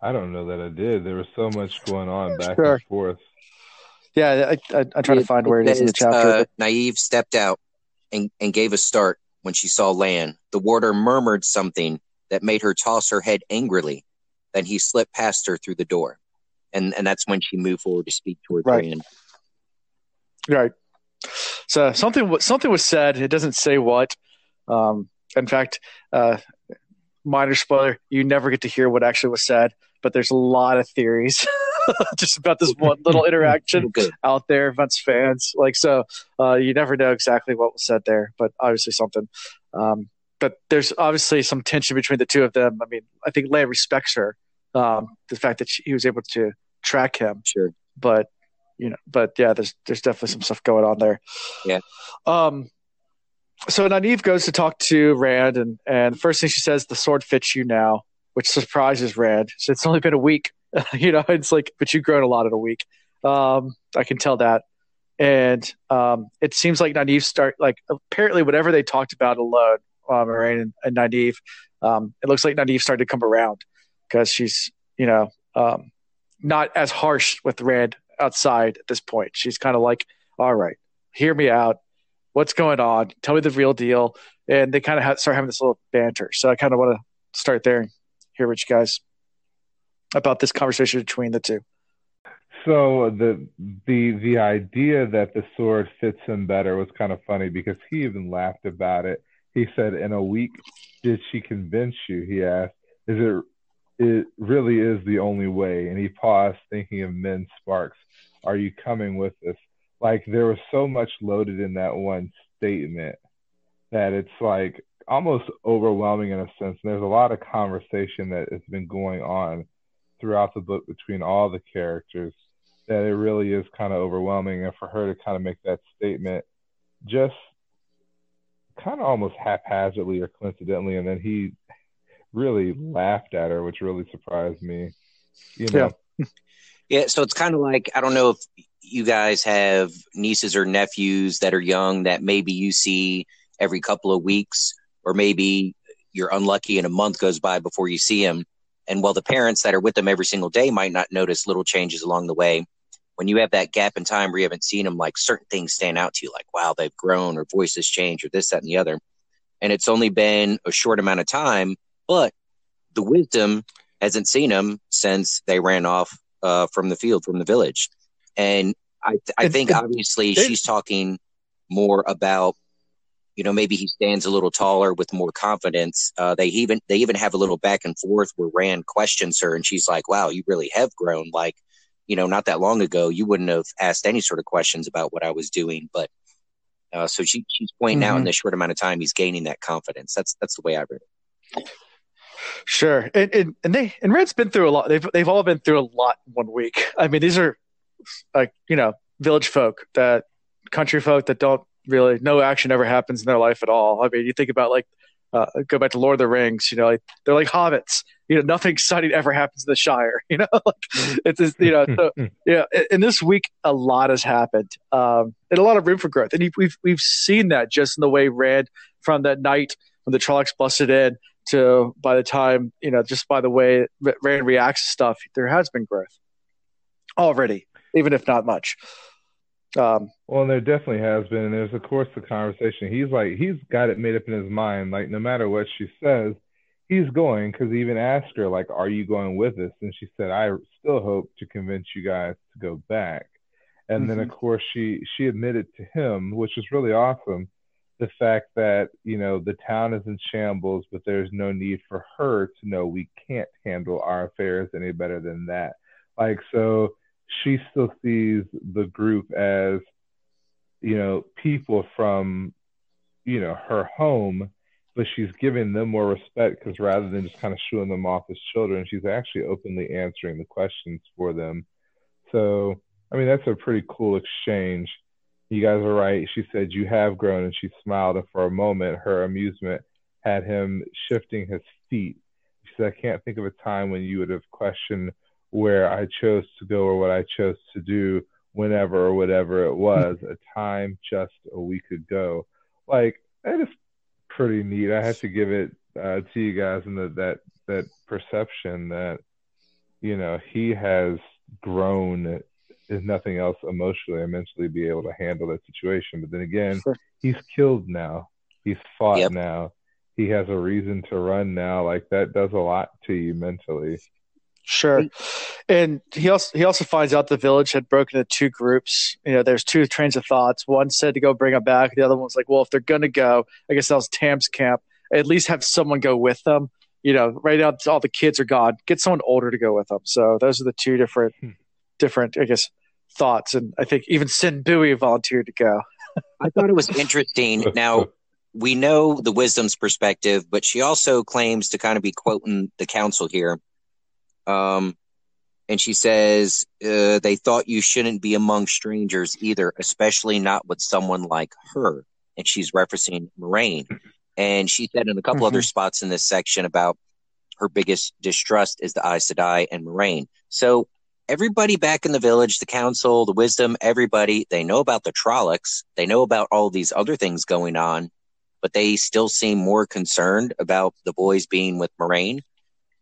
I don't know that I did. There was so much going on back sure. and forth. Yeah, I, I, am trying to find where it is in the chapter. Uh, Nynaeve stepped out and, and gave a start when she saw Lan. The warder murmured something that made her toss her head angrily. Then he slipped past her through the door, and and that's when she moved forward to speak towards right. Rand. Right. So something something was said. It doesn't say what. Um, in fact, uh, minor spoiler: you never get to hear what actually was said. But there's a lot of theories just about this one little interaction out there amongst fans. Like so, uh, you never know exactly what was said there, but obviously something. Um, but there's obviously some tension between the two of them. I mean, I think Leia respects her, um, the fact that she, he was able to track him. Sure. But you know, but yeah, there's there's definitely some stuff going on there. Yeah. Um. So Nynaeve goes to talk to Rand, and and first thing she says, "The sword fits you now," which surprises Rand. So it's only been a week. you know, it's like, but you've grown a lot in a week. Um, I can tell that. And um, it seems like Nynaeve start like apparently whatever they talked about alone, um, Moiraine and, and um, it looks like Nynaeve started to come around because she's you know um, not as harsh with Rand outside at this point. She's kind of like, all right, hear me out. What's going on? Tell me the real deal. And they kind of have, start having this little banter. So I kind of want to start there and hear what you guys about this conversation between the two. So the the the idea that the sword fits him better was kind of funny because he even laughed about it. He said, "In a week, did she convince you?" He asked. Is it it really is the only way? And he paused, thinking of Min's sparks. Are you coming with us? Like there was so much loaded in that one statement that it's like almost overwhelming in a sense. And there's a lot of conversation that has been going on throughout the book between all the characters that it really is kind of overwhelming. And for her to kind of make that statement just kind of almost haphazardly or coincidentally, and then he really laughed at her, which really surprised me. You know. Yeah. yeah so it's kind of like I don't know if you guys have nieces or nephews that are young that maybe you see every couple of weeks, or maybe you're unlucky and a month goes by before you see them. And while the parents that are with them every single day might not notice little changes along the way, when you have that gap in time where you haven't seen them, like certain things stand out to you, like, wow, they've grown or voices change or this, that, and the other. And it's only been a short amount of time, but the wisdom hasn't seen them since they ran off uh, from the field, from the village. And I, I think obviously she's talking more about you know maybe he stands a little taller with more confidence. Uh, they even they even have a little back and forth where rand questions her and she's like wow you really have grown. Like you know not that long ago you wouldn't have asked any sort of questions about what i was doing but uh, so she, she's pointing mm-hmm. out in the short amount of time he's gaining that confidence. That's that's the way i read it. Sure. And, and, and they and rand's been through a lot. They've, they've all been through a lot one week. I mean these are like you know village folk that country folk that don't really no action ever happens in their life at all. I mean, you think about like uh, go back to Lord of the Rings, you know, like they're like hobbits. You know, nothing exciting ever happens in the Shire. You know, like it's just, you know, so, yeah. In this week, a lot has happened, um, and a lot of room for growth. And we've we've seen that just in the way Rand from that night when the Trollocs busted in to by the time you know, just by the way Rand reacts to stuff, there has been growth already, even if not much. Um, well, there definitely has been. And there's, of course, the conversation. He's like, he's got it made up in his mind. Like, no matter what she says, he's going. Because he even asked her, like, are you going with us? And she said, I still hope to convince you guys to go back. And mm-hmm. then, of mm-hmm. course, she she admitted to him, which was really awesome, the fact that you know the town is in shambles, but there's no need for her to know we can't handle our affairs any better than that. Like, so she still sees the group as you know people from you know her home but she's giving them more respect because rather than just kind of shooing them off as children she's actually openly answering the questions for them. So i mean that's a pretty cool exchange. You guys are right. She said you have grown and she smiled and for a moment her amusement had him shifting his feet. She said i can't think of a time when you would have questioned where I chose to go or what I chose to do whenever or whatever it was, a time just a week ago. Like that is pretty neat. I have to give it uh, to you guys and the, that that perception that you know he has grown if nothing else emotionally or mentally be able to handle that situation. But then again, sure. he's killed now. He's fought yep. now. He has a reason to run now. Like that does a lot to you mentally. Sure. And he also he also finds out the village had broken into two groups. You know, there's two trains of thoughts. One said to go bring them back. The other one was like, well, if they're gonna go, I guess that was Tam's camp. At least have someone go with them. You know, right now all the kids are gone. Get someone older to go with them. So those are the two different hmm. different, I guess, thoughts. And I think even Cenn Buie volunteered to go. I thought it was interesting. Now we know the wisdom's perspective, but she also claims to kind of be quoting the council here um, and she says uh, they thought you shouldn't be among strangers either, especially not with someone like her. And she's referencing Moiraine. And she said in a couple mm-hmm. other spots in this section about her biggest distrust is the Aes Sedai and Moiraine. So everybody back in the village, the council, the wisdom, everybody, they know about the Trollocs. They know about all these other things going on, but they still seem more concerned about the boys being with Moiraine.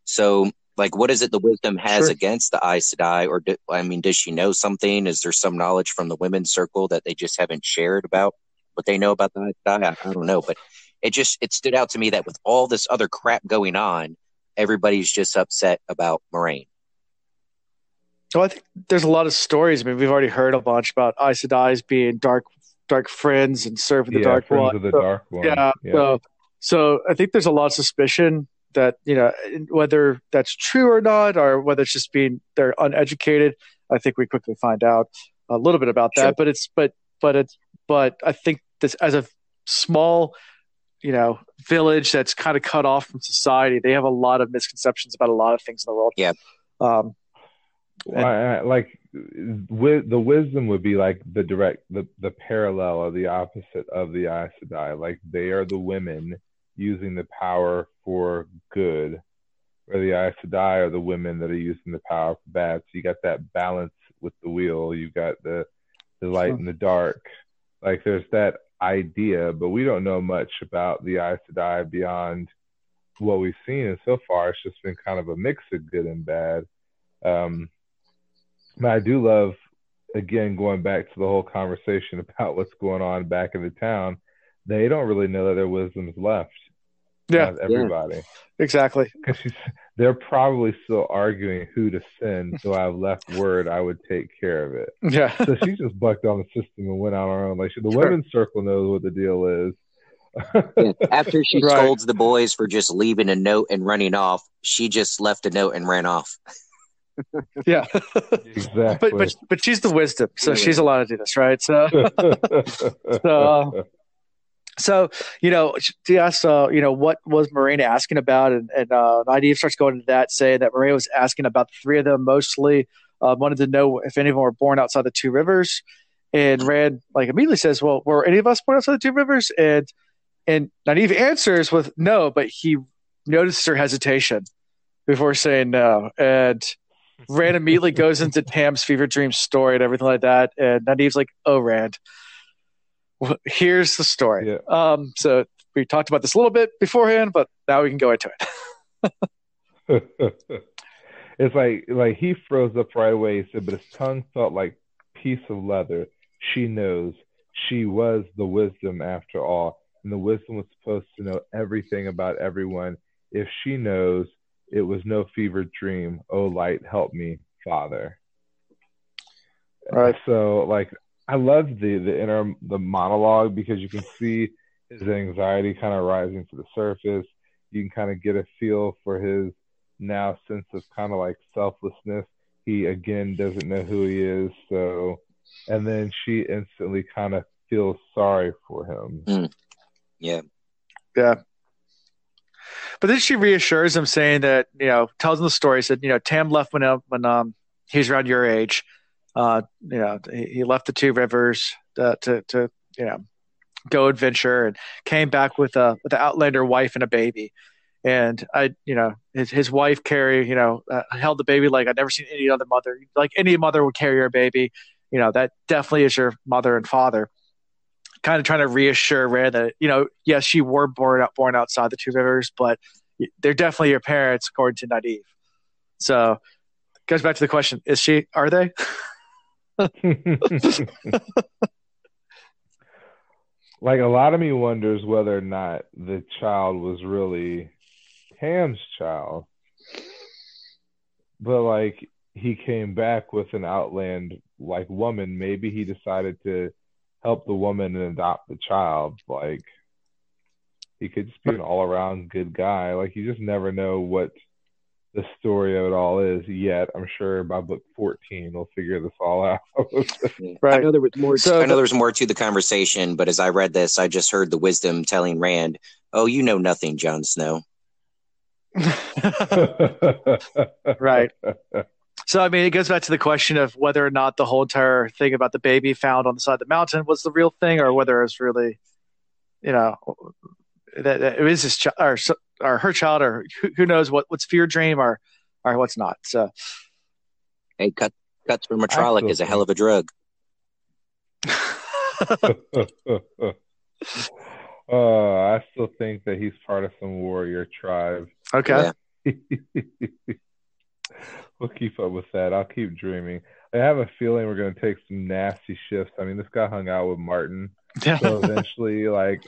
So like what is it the wisdom has sure. against the Aes Sedai or do, I mean does she know something is there some knowledge from the women's circle that they just haven't shared about what they know about the Aes Sedai I, I don't know but it just it stood out to me that with all this other crap going on everybody's just upset about Moiraine. well I think there's a lot of stories I mean we've already heard a bunch about Aes Sedai's being dark dark friends and serving the yeah, dark friends one of the so, dark one yeah, yeah. So, so I think there's a lot of suspicion that you know whether that's true or not, or whether it's just being they're uneducated. I think we quickly find out a little bit about that. Sure. But it's but but it's but I think this as a small you know village that's kind of cut off from society, they have a lot of misconceptions about a lot of things in the world. Yeah. Um, well, I, like with the wisdom would be like the direct the the parallel or the opposite of the Aes Sedai. Like they are the women using the power for good, or the Aes Sedai are the women that are using the power for bad. So you got that balance with the wheel. You got the the light and the dark. Like there's that idea, but we don't know much about the Aes Sedai beyond what we've seen. And so far, it's just been kind of a mix of good and bad. Um, but I do love, again, going back to the whole conversation about what's going on back in the town. They don't really know that their wisdom's left. Yeah, everybody. Yeah. Exactly. Because they're probably still arguing who to send. So I've left word I would take care of it. Yeah. so she just bucked on the system and went out on her own. Like the sure. women's circle knows what the deal is. After she right. scolds the boys for just leaving a note and running off, she just left a note and ran off. yeah, exactly. But but but she's the wisdom, so yeah. she's allowed to do this, right? So, so so, you know, she asks, uh, you know, what was Moiraine asking about? And, and uh, Nynaeve starts going into that, saying that Moiraine was asking about the three of them mostly, uh, wanted to know if any of them were born outside the two rivers. And Rand, like, immediately says, well, were any of us born outside the two rivers? And and Nynaeve answers with no, but he notices her hesitation before saying no. And Rand immediately goes into Tam's fever dream story and everything like that. And Nynaeve's like, oh, Rand here's the story. Yeah. Um, so we talked about this a little bit beforehand, but now we can go into it. it's like like he froze up right away. He said, but his tongue felt like piece of leather. She knows she was the wisdom after all, and the wisdom was supposed to know everything about everyone. If she knows, it was no fevered dream. Oh, light, help me, Father. All right. So, like, I love the the inner the monologue because you can see his anxiety kind of rising to the surface. You can kind of get a feel for his now sense of kind of like selflessness. He again doesn't know who he is, so and then she instantly kind of feels sorry for him. Mm. Yeah, yeah. But then she reassures him, saying that you know, tells him the story. Said you know, Tam left when when um he's around your age uh, you know, he, he left the two rivers uh, to, to, you know, go adventure and came back with a, with an Outlander wife and a baby. And I, you know, his, his wife Kari, you know, uh, held the baby like I'd never seen any other mother, like any mother would carry her baby. you know that definitely is your mother and father kind of trying to reassure Rand that you know yes you were born out born outside the two rivers but they're definitely your parents according to Nynaeve so goes back to the question is she are they like a lot of me wonders whether or not the child was really Tam's child. But like he came back with an outland like woman. Maybe he decided to help the woman and adopt the child. Like he could just be an all around good guy. Like you just never know what the story of it all is yet. I'm sure by book 14 we'll figure this all out. Right. I know there was more so i know there was more to the conversation but as i read this i just heard the wisdom telling rand oh you know nothing Jon Snow. Right. So, I mean, it goes back to the question of whether or not the whole entire thing about the baby found on the side of the mountain was the real thing, or whether it's really, you know, that, that it is his child or, or her child, or who, who, knows what what's fear dream or or what's not. So, hey, cut cuts from Trolloc is a hell of a drug. Oh, I still think that he's part of some warrior tribe. Okay. Yeah. we'll keep up with that. I'll keep dreaming. I have a feeling we're going to take some nasty shifts. I mean, this guy hung out with Martin. so eventually, like,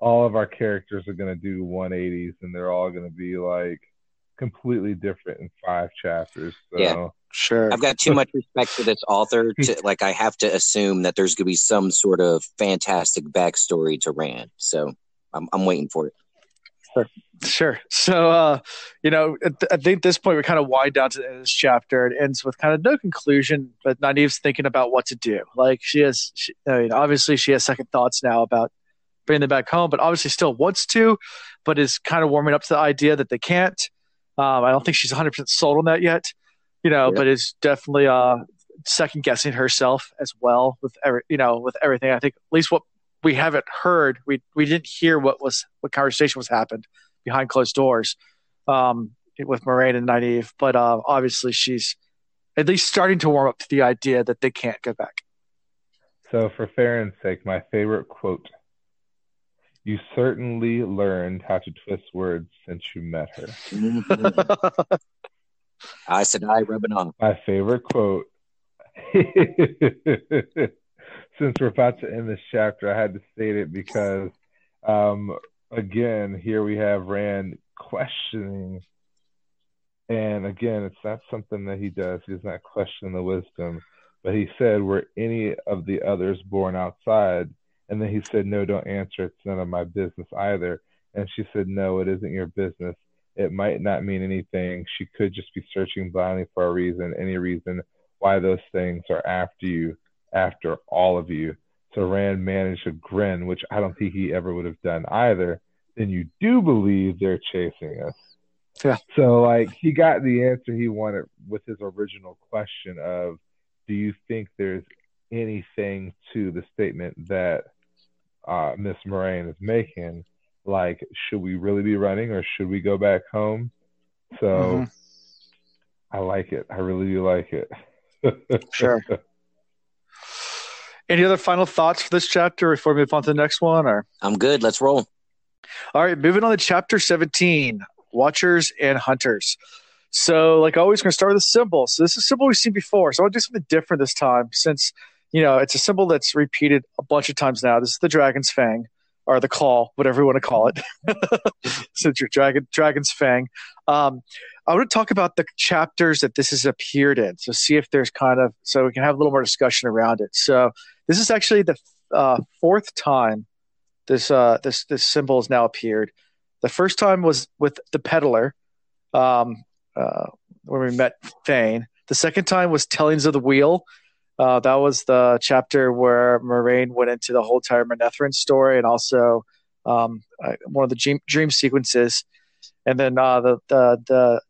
all of our characters are going to do 180s and they're all going to be, like, completely different in five chapters. So. Yeah. Sure. I've got too much respect for this author to like I have to assume that there's gonna be some sort of fantastic backstory to Rand. So I'm I'm waiting for it. Sure. Sure. So, uh, you know, I think at this point we kind of wind down to the end of this chapter. It ends with kind of no conclusion, but Nynaeve's thinking about what to do. Like she has, she, I mean, obviously she has second thoughts now about bringing them back home, but obviously still wants to, but is kind of warming up to the idea that they can't. Um, I don't think she's 100% sold on that yet you know, yeah. but is definitely uh, second guessing herself as well with every, you know, with everything. I think at least what we haven't heard, we we didn't hear what was what conversation was happened behind closed doors um, with Moiraine and Nynaeve, but uh, obviously she's at least starting to warm up to the idea that they can't go back. So, for Farron's sake, my favorite quote you certainly learned how to twist words since you met her. I said, I rubbing off. My favorite quote. Since we're about to end this chapter, I had to state it because, um, again, here we have Rand questioning. And again, it's not something that he does. He does not question the wisdom. But he said, Were any of the others born outside? And then he said, No, don't answer. It's none of my business either. And she said, No, it isn't your business. It might not mean anything. She could just be searching blindly for a reason, any reason why those things are after you, after all of you. So Rand managed a grin, which I don't think he ever would have done either. Then you do believe they're chasing us. Yeah. So like he got the answer he wanted with his original question of, do you think there's anything to the statement that uh, Miss Moiraine is making? like should we really be running or should we go back home? So mm-hmm. i like it. I really do like it. Sure. Any other final thoughts for this chapter before we move on to the next one or? I'm good. Let's roll. All right moving on to chapter 17 watchers and hunters. So like always we're going to start with a symbol. So this is a symbol we've seen before. So i'll do something different this time since you know it's a symbol that's repeated a bunch of times now this is the dragon's fang or the call, whatever you want to call it, since you're dragon dragon's fang. Um, I want to talk about the chapters that this has appeared in. So see if there's kind of so we can have a little more discussion around it. So this is actually the uh, fourth time this uh, this this symbol has now appeared. The first time was with the peddler, um, uh, when we met Fain. The second time was Tellings of the Wheel, uh, that was the chapter where Moiraine went into the whole entire Manetheren story and also um, one of the dream, dream sequences. And then uh, the, the the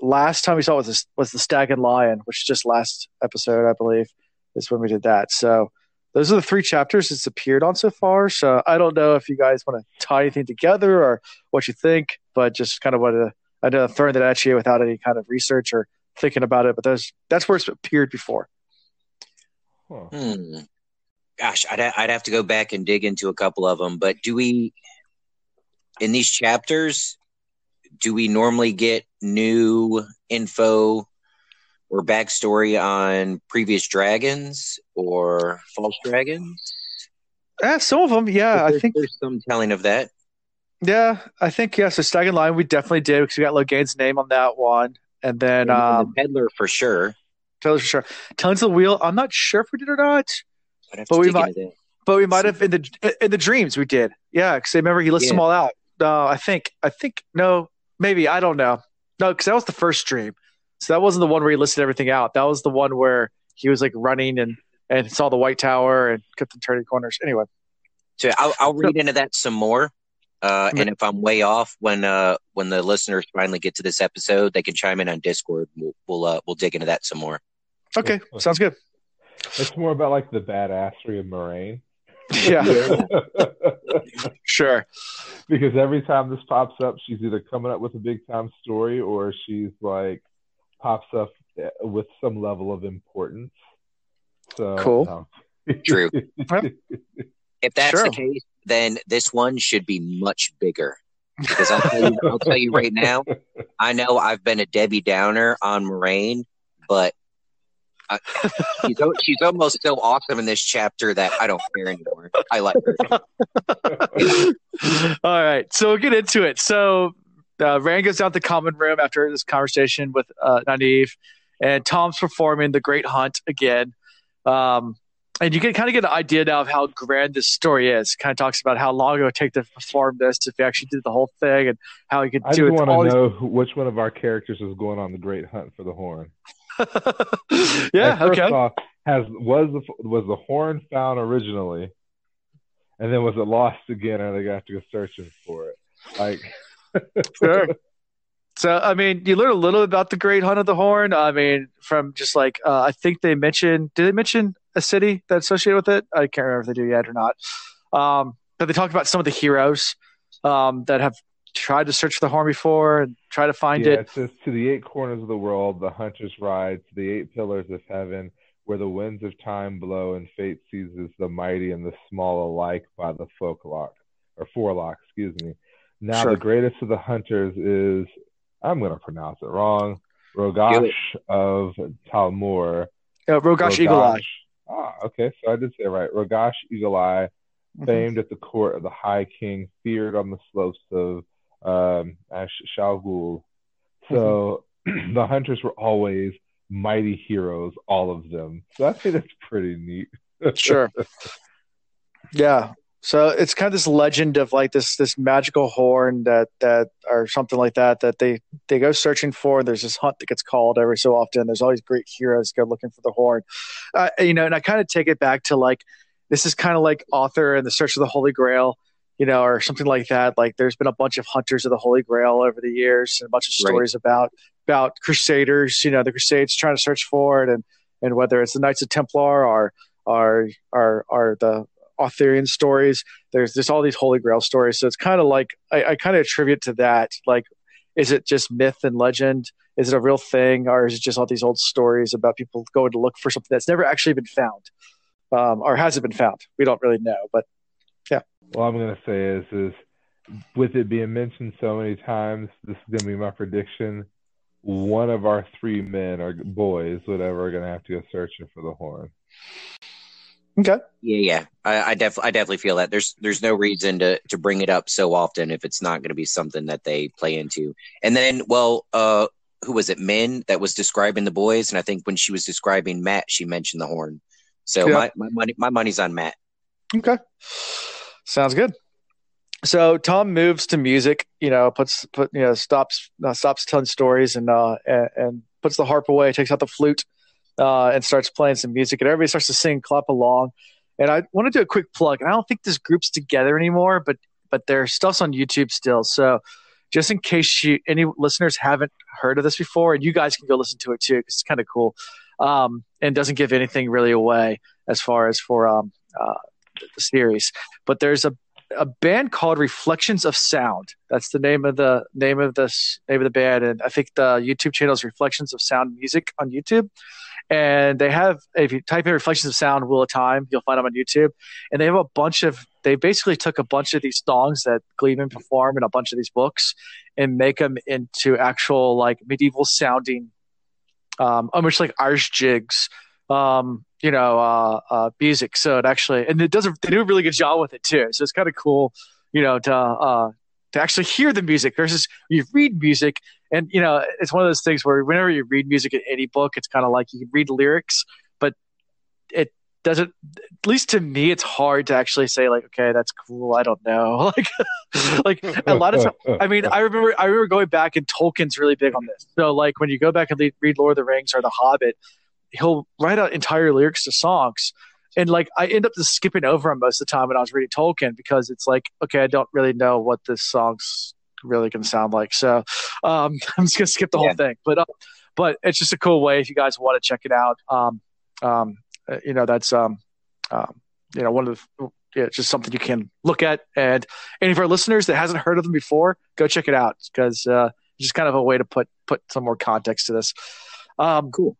last time we saw was this, was the Stag and Lion, which just last episode I believe is when we did that. So those are the three chapters it's appeared on so far. So I don't know if you guys want to tie anything together or what you think, but just kind of wanted to I know throwing that at you without any kind of research or thinking about it. But those that's where it's appeared before. Huh. Hmm. Gosh, I'd I'd have to go back and dig into a couple of them. But do we, in these chapters, do we normally get new info or backstory on previous dragons or false dragons? Yeah, some of them. Yeah, I think there's some telling of that. Yeah, I think yeah. So Stag and Lion, we definitely did because we got Logain's name on that one, and then um, the peddler for sure. Peddler for sure. Tons of the wheel. I'm not sure if we did or not, but we might. But we might have in the in the dreams we did. Yeah, because remember he lists yeah. them all out. Uh, I think I think no, maybe I don't know. No, because that was the first dream. So that wasn't the one where he listed everything out. That was the one where he was like running and and saw the White Tower and kept on turning corners. Anyway, so I'll, I'll read into that some more. Uh, and if I'm way off when uh, when the listeners finally get to this episode, they can chime in on Discord. We'll we'll, uh, we'll dig into that some more. Okay, sounds good. It's more about like the badassery of Moiraine. Yeah, sure. Because every time this pops up, she's either coming up with a big time story or she's like pops up eh, with some level of importance. So cool. No. True. if that's sure. the case, then this one should be much bigger. Because I'll tell you, I'll tell you right now, I know I've been a Debbie Downer on Moiraine, but she's, she's almost so awesome in this chapter that I don't care anymore. I like her. All right, so we'll get into it. So uh, Rand goes down to the common room after this conversation with uh, Nynaeve, and Tom's performing the Great Hunt again. Um, and you can kind of get an idea now of how grand this story is. Kind of talks about how long it would take to perform this if he actually did the whole thing, and how he could I do it. I want to know these... which one of our characters is going on the Great Hunt for the Horn. yeah. Like, okay. Off, has was the was the horn found originally, and then was it lost again, and they got to go searching for it? Like, sure. So, I mean, you learn a little about the Great Hunt of the Horn. I mean, from just like uh, I think they mentioned. Did they mention a city that's associated with it? I can't remember if they do yet or not. Um, but they talked about some of the heroes um, that have tried to search the horn before and try to find yeah, it. It says to the eight corners of the world, the hunters ride to the eight pillars of heaven, where the winds of time blow and fate seizes the mighty and the small alike by the folklock or forelock, excuse me. Now sure. the greatest of the hunters is I'm going to pronounce it wrong. Rogash of Talmour. Yeah, Rogash, Rogash Eagle Eye. Ah, okay. So I did say it right. Rogash Eagle Eye, mm-hmm. famed at the court of the High King, feared on the slopes of um, Shayol Ghul. So mm-hmm. the hunters were always mighty heroes, all of them. So I think that's pretty neat. sure. Yeah. So it's kind of this legend of like this this magical horn that that or something like that that they they go searching for. There's this hunt that gets called every so often. There's always great heroes go looking for the horn, uh, you know. And I kind of take it back to like this is kind of like Arthur and the Search of the Holy Grail you know, or something like that. Like there's been a bunch of hunters of the Holy Grail over the years and a bunch of stories right. about about crusaders, you know, the crusades trying to search for it and and whether it's the Knights of Templar or or or, or the Arthurian stories. There's just all these Holy Grail stories. So it's kind of like I, I kind of attribute to that. Like, is it just myth and legend? Is it a real thing, or is it just all these old stories about people going to look for something that's never actually been found, um, or has it been found? We don't really know, but yeah. All I'm gonna say is is with it being mentioned so many times, this is gonna be my prediction. One of our three men or boys, whatever, are gonna have to go searching for the horn. Okay. Yeah, yeah. I, I definitely, I definitely feel that there's, there's no reason to to bring it up so often if it's not going to be something that they play into. And then, well, uh, who was it? Min that was describing the boys, and I think when she was describing Mat, she mentioned the horn. So yeah. my, my money, my money's on Mat. Okay. Sounds good. So Tom moves to music, you know, puts put you know stops uh, stops telling stories and uh and, and, puts the harp away, takes out the flute, uh, and starts playing some music, and everybody starts to sing, clap along. And I want to do a quick plug. And I don't think this group's together anymore, but but their stuff's on YouTube still. So just in case you any listeners haven't heard of this before, and you guys can go listen to it too, because it's kind of cool, um, and doesn't give anything really away as far as for um, uh, the series. But there's a a band called Reflections of Sound. That's the name of the name of this name of the band, and I think the YouTube channel is Reflections of Sound Music on YouTube. And they have, if you type in Reflections of Sound Wheel of Time, you'll find them on YouTube. And they have a bunch of, they basically took a bunch of these songs that Gleeman perform in a bunch of these books and make them into actual like medieval sounding, um, almost like Irish jigs, um, you know, uh, uh, music. So it actually, and it does, they do a really good job with it too. So it's kind of cool, you know, to, uh, to actually hear the music versus you read music and you know it's one of those things where whenever you read music in any book it's kind of like you can read lyrics but it doesn't at least to me it's hard to actually say like okay that's cool i don't know like like a lot of times i mean i remember i remember going back and tolkien's really big on this so like when you go back and read lord of the rings or the hobbit he'll write out entire lyrics to songs and like I end up just skipping over them most of the time when I was reading Tolkien because it's like, okay, I don't really know what this song's really going to sound like. So um, I'm just going to skip the whole thing. But uh, but it's just a cool way if you guys want to check it out. Um, um, uh, you know, that's um, um, you know one of the yeah, just something you can look at. And any of our listeners that hasn't heard of them before, go check it out because uh, it's just kind of a way to put put some more context to this. Um, cool.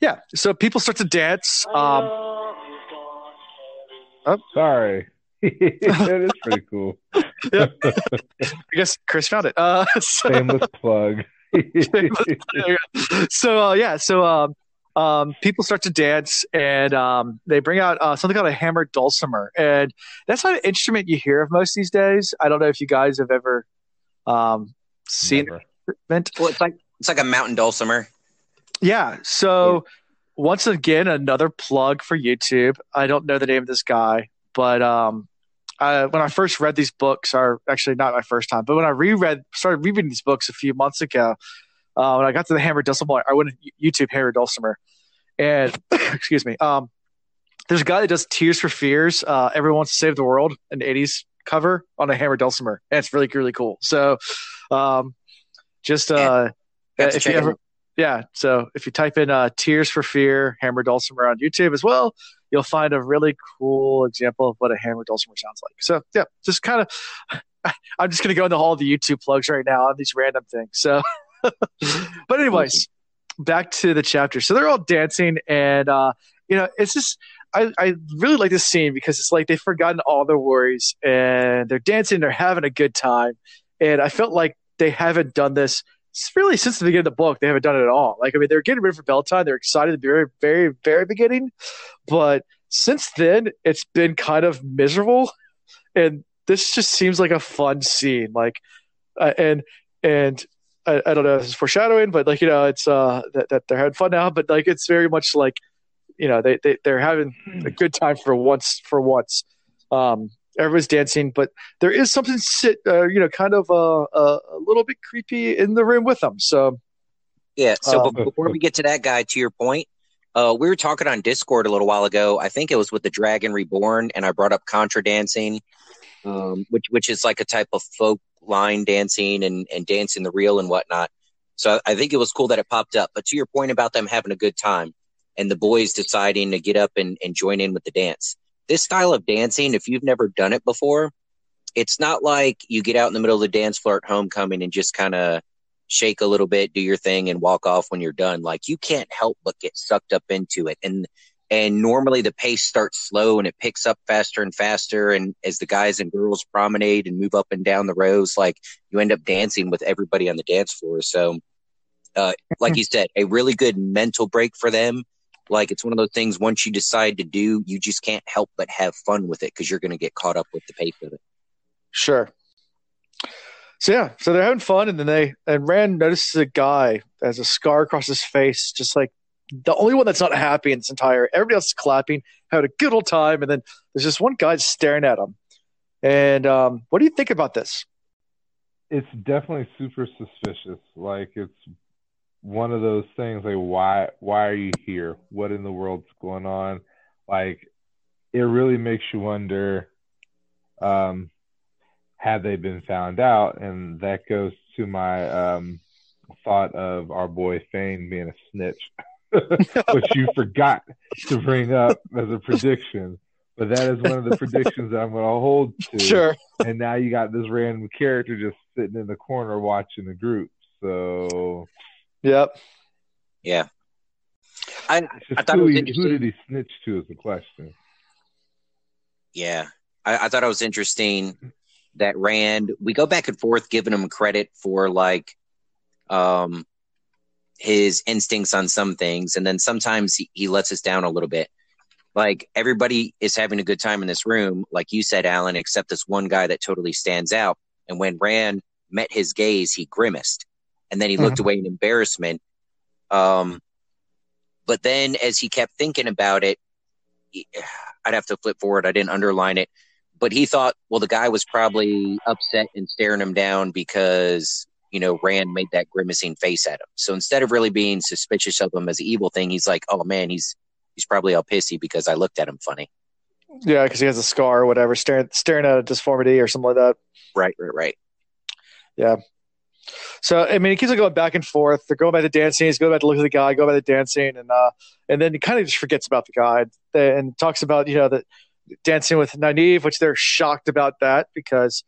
Yeah. So people start to dance. Um, Oh, sorry. that is pretty cool. yeah. I guess Chris found it. Uh, so, Shameless plug. so uh, yeah, so um, um, people start to dance and um, they bring out uh, something called a hammered dulcimer, and that's not an instrument you hear of most these days. I don't know if you guys have ever um, seen it. Well, it's like it's like a mountain dulcimer. Yeah. So once again, another plug for YouTube. I don't know the name of this guy, but um, I, when I first read these books, or actually not my first time, but when I reread, started rereading these books a few months ago, uh, when I got to the Hammer Dulcimer, I went to YouTube Hammer Dulcimer, and excuse me, um, there's a guy that does Tears for Fears. Uh, Everyone wants to save the world, an '80s cover on a Hammer Dulcimer, and it's really really cool. So, um, just uh, if you ever yeah, so if you type in uh, "Tears for Fear" Hammer Dulcimer on YouTube as well, you'll find a really cool example of what a hammer dulcimer sounds like. So yeah, just kind of, I'm just gonna go into all the YouTube plugs right now on these random things. So, but anyways, back to the chapter. So they're all dancing, and uh, you know, it's just. I, I really like this scene because it's like they've forgotten all their worries and they're dancing, they're having a good time. And I felt like they haven't done this really since the beginning of the book, they haven't done it at all. Like, I mean, they're getting ready for Beltane. They're excited at the very, very, very beginning. But since then, it's been kind of miserable. And this just seems like a fun scene. Like, uh, and, and, I, I, don't know if this is foreshadowing, but like, you know, it's, uh, that, that they're having fun now, but like, it's very much like, you know, they, they, they're having a good time for once, for once. Um, everyone's dancing, but there is something sit, uh, you know, kind of uh, uh, a little bit creepy in the room with them. So, yeah. So um, before we get to that guy, to your point, uh, we were talking on Discord a little while ago. I think it was with the Dragon Reborn, and I brought up contra dancing, um, which which is like a type of folk line dancing and and dancing the reel and whatnot. So I think it was cool that it popped up. But to your point about them having a good time and the boys deciding to get up and, and join in with the dance, this style of dancing, if you've never done it before, it's not like you get out in the middle of the dance floor at homecoming and just kind of shake a little bit, do your thing, and walk off when you're done. Like you can't help but get sucked up into it. And and normally the pace starts slow and it picks up faster and faster. And as the guys and girls promenade and move up and down the rows, like you end up dancing with everybody on the dance floor. So, uh, like you said, a really good mental break for them like it's one of those things once you decide to do, you just can't help but have fun with it because you're going to get caught up with the pace of it. Sure. So yeah, so they're having fun, and then they and Rand notices a guy has a scar across his face, just like the only one that's not happy in this entire. Everybody else is clapping, having a good old time, and then there's just one guy staring at him. And um, what do you think about this? It's definitely super suspicious. Like it's one of those things like why why are you here? What in the world's going on? Like it really makes you wonder um had they been found out and that goes to my um thought of our boy Fain being a snitch. which you forgot to bring up as a prediction. but that is one of the predictions that I'm going to hold to. Sure. And now you got this random character just sitting in the corner watching the group. So. Yep. Yeah. I, I thought who, it was he, interesting. who did he snitch to is the question. Yeah. I, I thought it was interesting that Rand, we go back and forth giving him credit for like um his instincts on some things, and then sometimes he, he lets us down a little bit. Like everybody is having a good time in this room, like you said, Alan, except this one guy that totally stands out. And when Rand met his gaze, he grimaced, and then he looked away in embarrassment. Um, but then as he kept thinking about it, he- I'd have to flip forward. I didn't underline it, but he thought, well, the guy was probably upset and staring him down because you know Rand made that grimacing face at him. So instead of really being suspicious of him as an evil thing, he's like, oh man, he's he's probably all pissy because I looked at him funny. Yeah, because he has a scar or whatever, staring staring at a disformity or something like that. Right, right, right. So I mean, he keeps on going back and forth. They're going back to dancing. He's going back to look at the guy, go back to dancing, and uh, and then he kind of just forgets about the guy and talks about you know the dancing with Nynaeve, which they're shocked about that because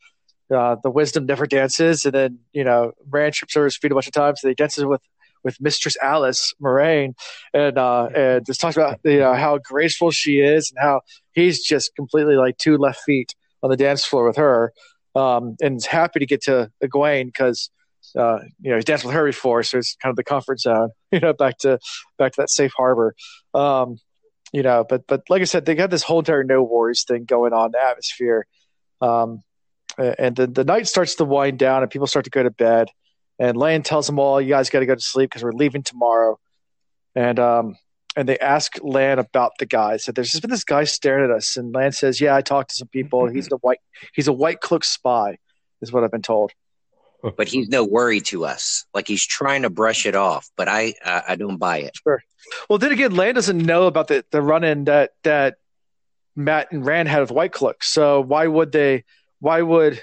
uh, the wisdom never dances, and then you know Rand trips over his feet a bunch of times. So he dances with with Mistress Alys Moiraine, and uh, and just talks about you know how graceful she is and how he's just completely like two left feet on the dance floor with her, um, and is happy to get to Egwene because uh, you know, he's danced with her before, so it's kind of the comfort zone, you know, back to back to that safe harbor. Um, you know, but but like I said, they got this whole entire no worries thing going on, the atmosphere. Um, and then the night starts to wind down and people start to go to bed. And Lan tells them all, you guys got to go to sleep because we're leaving tomorrow. And um, and they ask Lan about the guy. So there's just been this guy staring at us, and Lan says, "Yeah, I talked to some people. He's the white. He's a white cloak spy, is what I've been told." But he's no worry to us. Like he's trying to brush it off, but I I, I don't buy it. Sure. Well, then again, Lan doesn't know about the, the run in that that Mat and Rand had with White Cloak. So why would they? Why would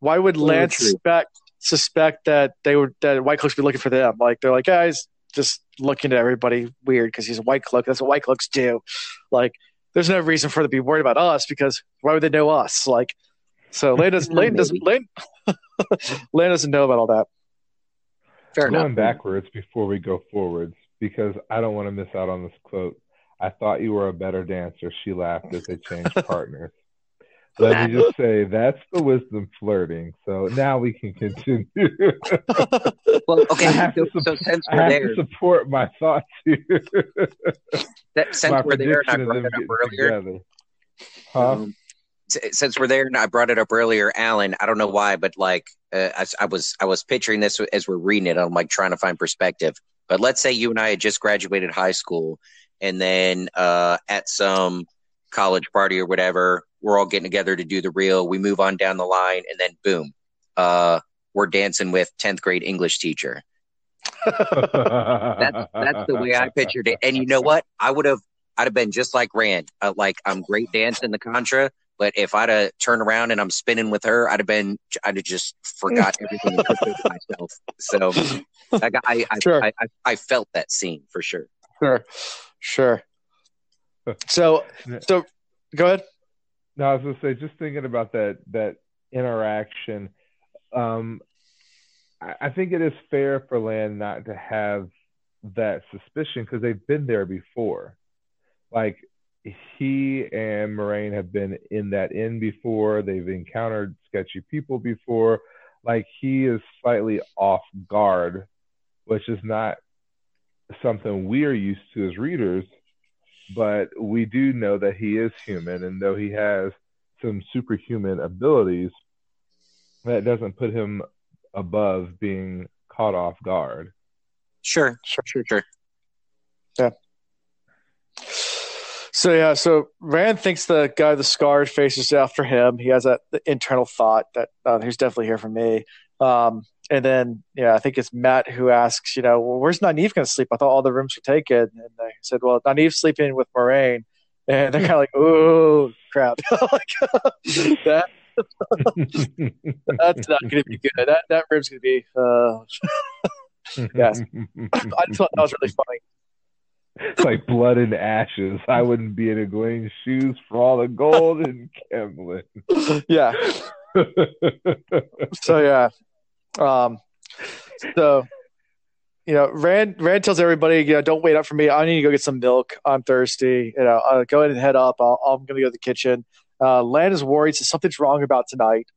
why would Very Lan suspect suspect that they would that White Cloaks be looking for them? Like they're like guys just looking at everybody weird because he's a White Cloak. That's what White Cloaks do. Like there's no reason for them to be worried about us because why would they know us? Like so Lan doesn't Lan doesn't Lan, Lan doesn't know about all that. Fair enough. Going enough. backwards before we go forwards because I don't want to miss out on this quote. I thought you were a better dancer. She laughed as they changed partners. Let me just say that's the wisdom flirting. So now we can continue. Well, okay. I have So, to, so since I have there, to support my thoughts here. that, since my we're there, and I brought it up earlier. together. Huh? Um, since we're there, and I brought it up earlier, Alan. I don't know why, but like uh, I, I was, I was picturing this as we're reading it. I'm like trying to find perspective. But let's say you and I had just graduated high school, and then uh, at some college party or whatever, we're all getting together to do the real. We move on down the line, and then boom, uh, we're dancing with tenth grade English teacher. That's that's the way I pictured it. And you know what? I would have I'd have been just like Rand. Uh, like I'm great dancing the contra, but if I'd have turned around and I'm spinning with her, I'd have been I'd have just forgot everything and put it to myself. So I got, I I, Sure. I I I felt that scene for sure. Sure, sure. So so go ahead. No, I was gonna say, just thinking about that that interaction. Um, I, I think it is fair for Lan not to have that suspicion because they've been there before. Like he and Moiraine have been in that inn before. They've encountered sketchy people before. Like he is slightly off guard, which is not something we're used to as readers but we do know that he is human, and though he has some superhuman abilities, that doesn't put him above being caught off guard. Sure, sure, sure, sure. So yeah, so Rand thinks the guy with the scarred face is after him. He has that internal thought that uh, he's definitely here for me. Um, and then yeah, I think it's Mat who asks, you know, well, where's Nynaeve going to sleep? I thought all the rooms were taken. And they said, well, Nynaeve's sleeping with Moiraine. And they're kind of like, oh crap, like, that that's not going to be good. That that room's going to be. Uh, Yes. I just thought that was really funny. It's like blood and ashes. I wouldn't be in Egwene's shoes for all the gold in Caemlyn. yeah. so yeah. Um. So you know, Rand Rand tells everybody, you know, don't wait up for me. I need to go get some milk. I'm thirsty. You know, uh, go ahead and head up. i am going to go to the kitchen. Uh, Lan is worried, so something's wrong about tonight.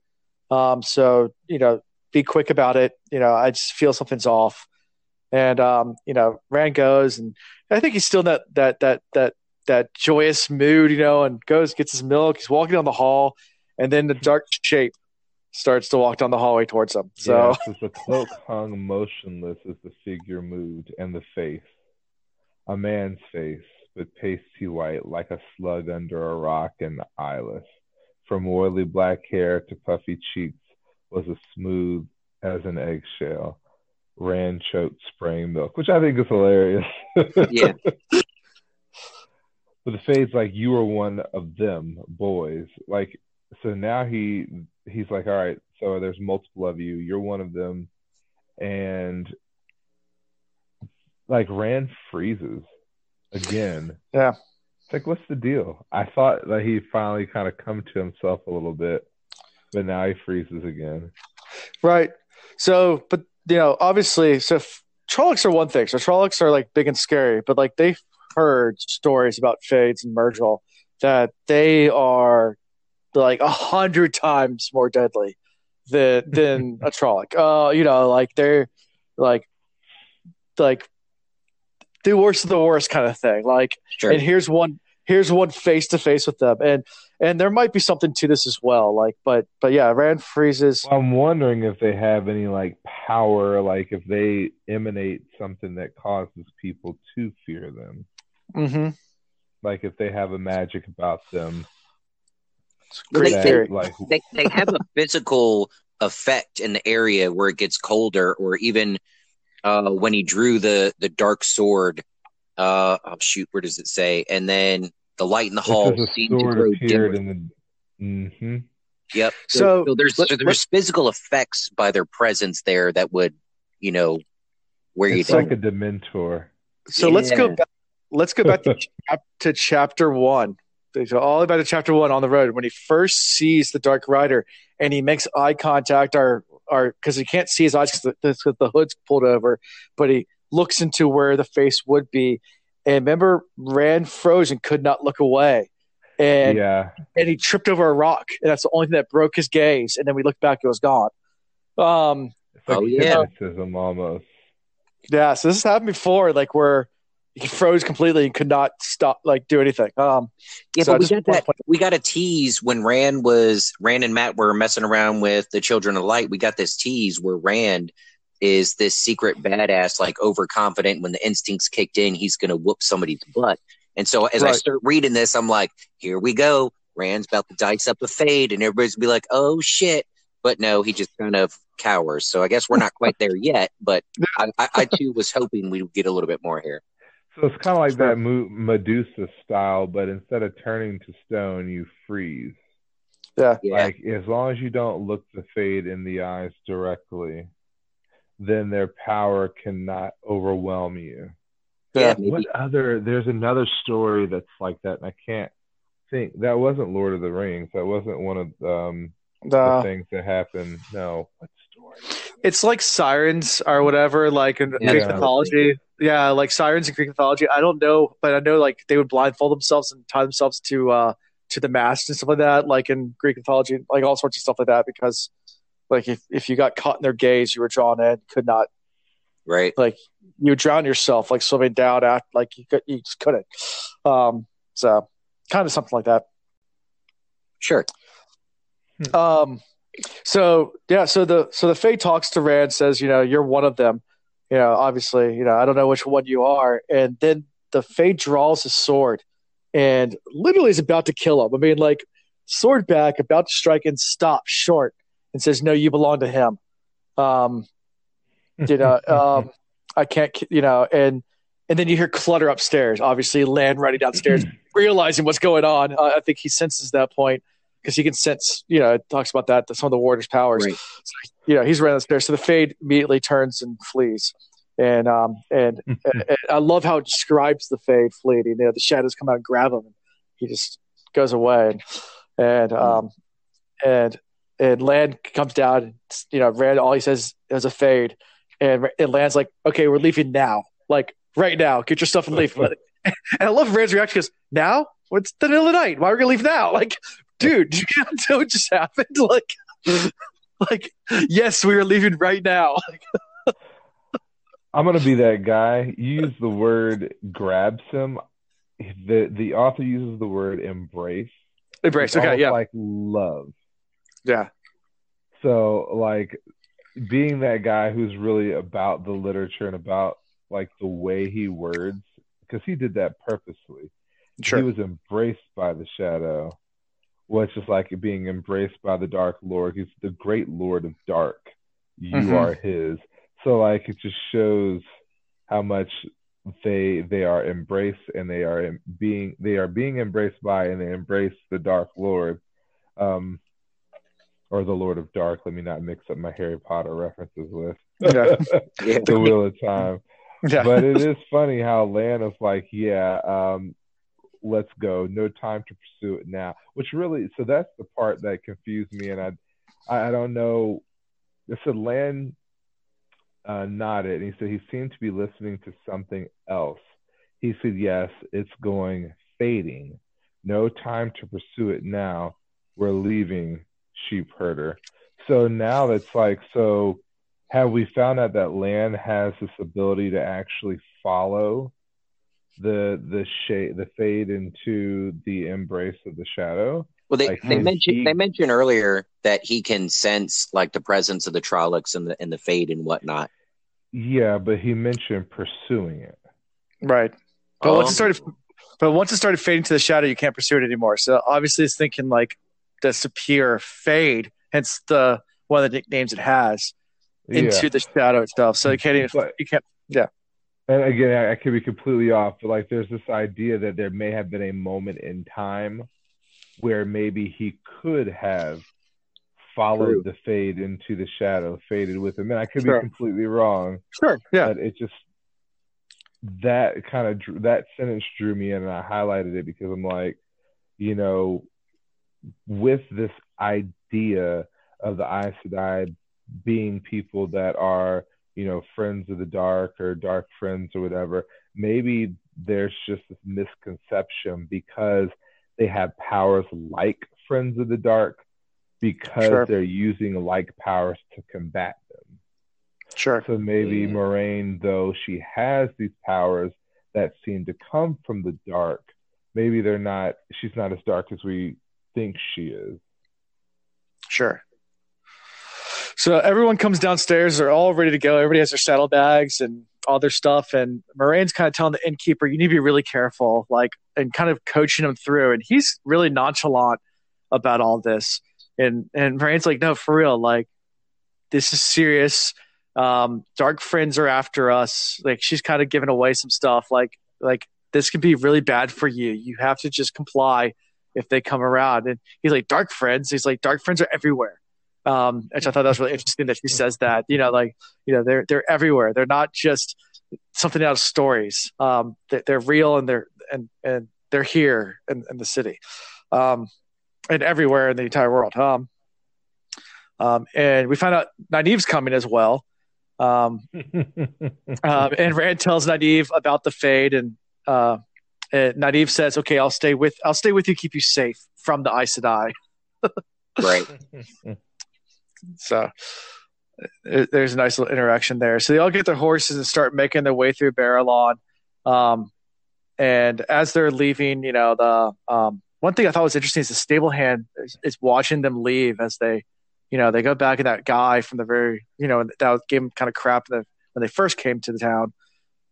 Um, so you know, be quick about it. You know, I just feel something's off. And um, you know, Rand goes, and I think he's still in that that that that that joyous mood, you know, and goes gets his milk. He's walking down the hall, and then the dark shape starts to walk down the hallway towards him. So yes, the cloak hung motionless as the figure moved, and the face, a man's face, but pasty white like a slug under a rock and eyeless. From oily black hair to puffy cheeks was as smooth as an eggshell. Rand choked spraying milk, which I think is hilarious. yeah. But the fade's like you are one of them boys. Like so now he he's like, all right, so there's multiple of you. You're one of them, and like Rand freezes again. Yeah. It's like, what's the deal? I thought that he finally kind of come to himself a little bit, but now he freezes again. Right. So, but you know, obviously, so if, Trollocs are one thing. So Trollocs are like big and scary, but like they've heard stories about Fades and Myrddraal that they are like a hundred times more deadly than than a Trolloc. Uh, you know, like they're like like the worst of the worst kind of thing. Like, sure. and here's one here's one face to face with them, and and there might be something to this as well. Like, but but yeah, Rand freezes. I'm wondering if they have any like power, like if they emanate something that causes people to fear them. Mm-hmm. Like if they have a magic about them they, they, like... they, they have a physical effect in the area where it gets colder, or even uh, when he drew the the dark sword. Uh, oh shoot, where does it say? And then the light in the hall seemed to grow dimmer. The... Mm-hmm. Yep. So, so, so there's let, so there's physical effects by their presence there that would, you know, where it's you like a Dementor. So yeah. let's go back. Let's go back to, to chapter one so all about the way back to chapter one on the road when he first sees the dark rider and he makes eye contact Our our because he can't see his eyes because the, the, hood's pulled over but he looks into where the face would be and remember Rand frozen could not look away and yeah and he tripped over a rock and that's the only thing that broke his gaze and then we looked back it was gone um it's like oh yeah almost yeah so this has happened before like where he froze completely and could not stop like do anything. Um, yeah, so but we got that. We got a tease when Rand was Rand and Mat were messing around with the Children of Light. We got this tease where Rand is this secret badass, like overconfident. When the instincts kicked in, he's going to whoop somebody's butt. And so as right. I start reading this, I'm like, here we go. Rand's about to dice up a fade, and everybody's be like, oh shit. But no, he just kind of cowers. So I guess we're not quite there yet. But I, I, I too was hoping we'd get a little bit more here. So it's kind of like that Medusa style, but instead of turning to stone, you freeze. Yeah. Like as long as you don't look the fade in the eyes directly, then their power cannot overwhelm you. Yeah. What other? There's another story that's like that, and I can't think. That wasn't Lord of the Rings. That wasn't one of um, the, the things that happened. No, what story? It's like sirens or whatever, like in yeah. Greek mythology yeah, like sirens in Greek mythology. I don't know, but I know like they would blindfold themselves and tie themselves to uh to the mast and stuff like that, like in Greek mythology, like all sorts of stuff like that, because like if, if you got caught in their gaze, you were drawn in, could not right like you would drown yourself like swimming down at like you could you just couldn't. Um so kind of something like that. Sure. Um so yeah, so the so the Fade talks to Rand, says, you know, you're one of them you know, obviously, you know, I don't know which one you are. And then the Fade draws his sword and literally is about to kill him. I mean, like, sword back, about to strike, and stop short and says, No, you belong to him. Um, you know, um, I can't, you know, and and then you hear clutter upstairs. Obviously, Lan running downstairs, realizing what's going on. Uh, I think he senses that point because he can sense, you know, it talks about that, some of the warder's powers. Right. So, you know, he's running upstairs. So the Fade immediately turns and flees. and um and, and, and I love how it describes the fade fleeting. You know, the shadows come out and grab him, and he just goes away, and and um and and Lan comes down. You know, Rand all he says is a fade, and and Lan's like, "Okay, we're leaving now, like right now. Get your stuff and leave." and I love Rand's reaction because now what's the middle of the night? Why are we gonna leave now? Like, dude, you can't know what just happened. Like, like yes, we are leaving right now. I'm gonna be that guy. You use the word grabs him. The the author uses the word embrace. Embrace, okay, yeah, like love. Yeah. So like being that guy who's really about the literature and about like the way he words, because he did that purposely. Sure. He was embraced by the shadow, which is like being embraced by the Dark Lord. He's the great Lord of Dark. You Mhm. are his. So like it just shows how much they they are embraced and they are being they are being embraced by and they embrace the Dark Lord, um, or the Lord of Dark. Let me not mix up my Harry Potter references with Yeah. Yeah. the Wheel of Time Yeah. but it is funny how Lan's like, yeah, um, let's go. No time to pursue it now. Which really, so that's the part that confused me, and I, I, I don't know. It said Lan uh, nodded, and he said he seemed to be listening to something else. He said, yes, it's going fading. No time to pursue it now. We're leaving, sheep herder. So now it's like, so have we found out that Lan has this ability to actually follow the the shade the fade into the embrace of the shadow? Well, they, Like, they mentioned he- they mentioned earlier that he can sense like the presence of the Trollocs and the and the fade and whatnot. Yeah, but he mentioned pursuing it. Right. But once it Um, started, but once it started fading to the shadow, you can't pursue it anymore. So obviously, it's thinking like superior fade, hence the one of the nicknames it has into yeah. the shadow itself. So you can't even But- you can't. And again, I, I could be completely off, but like there's this idea that there may have been a moment in time where maybe he could have followed True. the fade into the shadow, faded with him. And I could Sure. be completely wrong. Sure. Yeah. but it just that kind of that sentence drew me in and i highlighted it because i'm like you know with this idea of the Aes Sedai being people that are you know friends of the dark or dark friends or whatever maybe there's just this misconception because they have powers like friends of the dark because Sure. they're using like powers to combat them Sure. so maybe Mm. Moiraine, though she has these powers that seem to come from the dark, maybe they're not. She's not as dark as we think she is. Sure. So everyone comes downstairs. They're all ready to go. Everybody has their saddlebags and all their stuff. And Moiraine's kind of telling the innkeeper, "You need to be really careful," like, and kind of coaching him through. And he's really nonchalant about all this. And and Moiraine's like, "No, for real. Like, this is serious. Um, dark friends are after us. Like, she's kind of giving away some stuff. Like, like this could be really bad for you. You have to just comply if they come around." And he's like, "Dark friends." He's like, "Dark friends are everywhere." um, which I thought that was really interesting that she says that. You know, like you know, they're they're everywhere. They're not just something out of stories. Um, they're, they're real and they're and and they're here in, in the city, um, and everywhere in the entire world. Um, um, and we find out Nynaeve's coming as well. Um, um, and Rand tells Nynaeve about the fade, and uh, Nynaeve says, "Okay, I'll stay with I'll stay with you, keep you safe from the Aes Sedai." Right. So uh, there's a nice little interaction there. So they all get their horses and start making their way through Baerlon. Um, and as they're leaving, you know, the um, one thing I thought was interesting is the stable hand is, is watching them leave as they, you know, they go back and that guy from the very, you know, that gave them kind of crap the, when they first came to the town,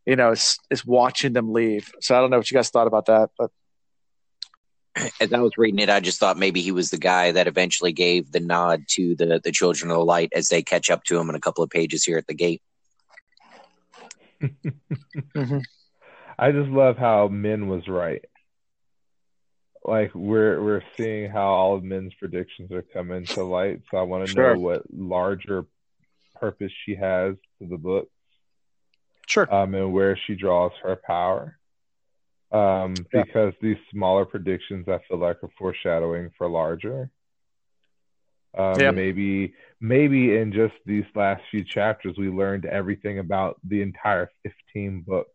you know, is, is watching them leave. So I don't know what you guys thought about that, but As I was reading it, I just thought maybe he was the guy that eventually gave the nod to the the Children of the Light as they catch up to him in a couple of pages here at the gate. I just love how Min was right. Like we're we're seeing how all of Min's predictions are coming to light. So I want to Sure. know what larger purpose she has to the book. Sure. Um, and where she draws her power. Um, Yeah. because these smaller predictions I feel like are foreshadowing for larger. Um, Yeah. maybe maybe in just these last few chapters we learned everything about the entire 15 books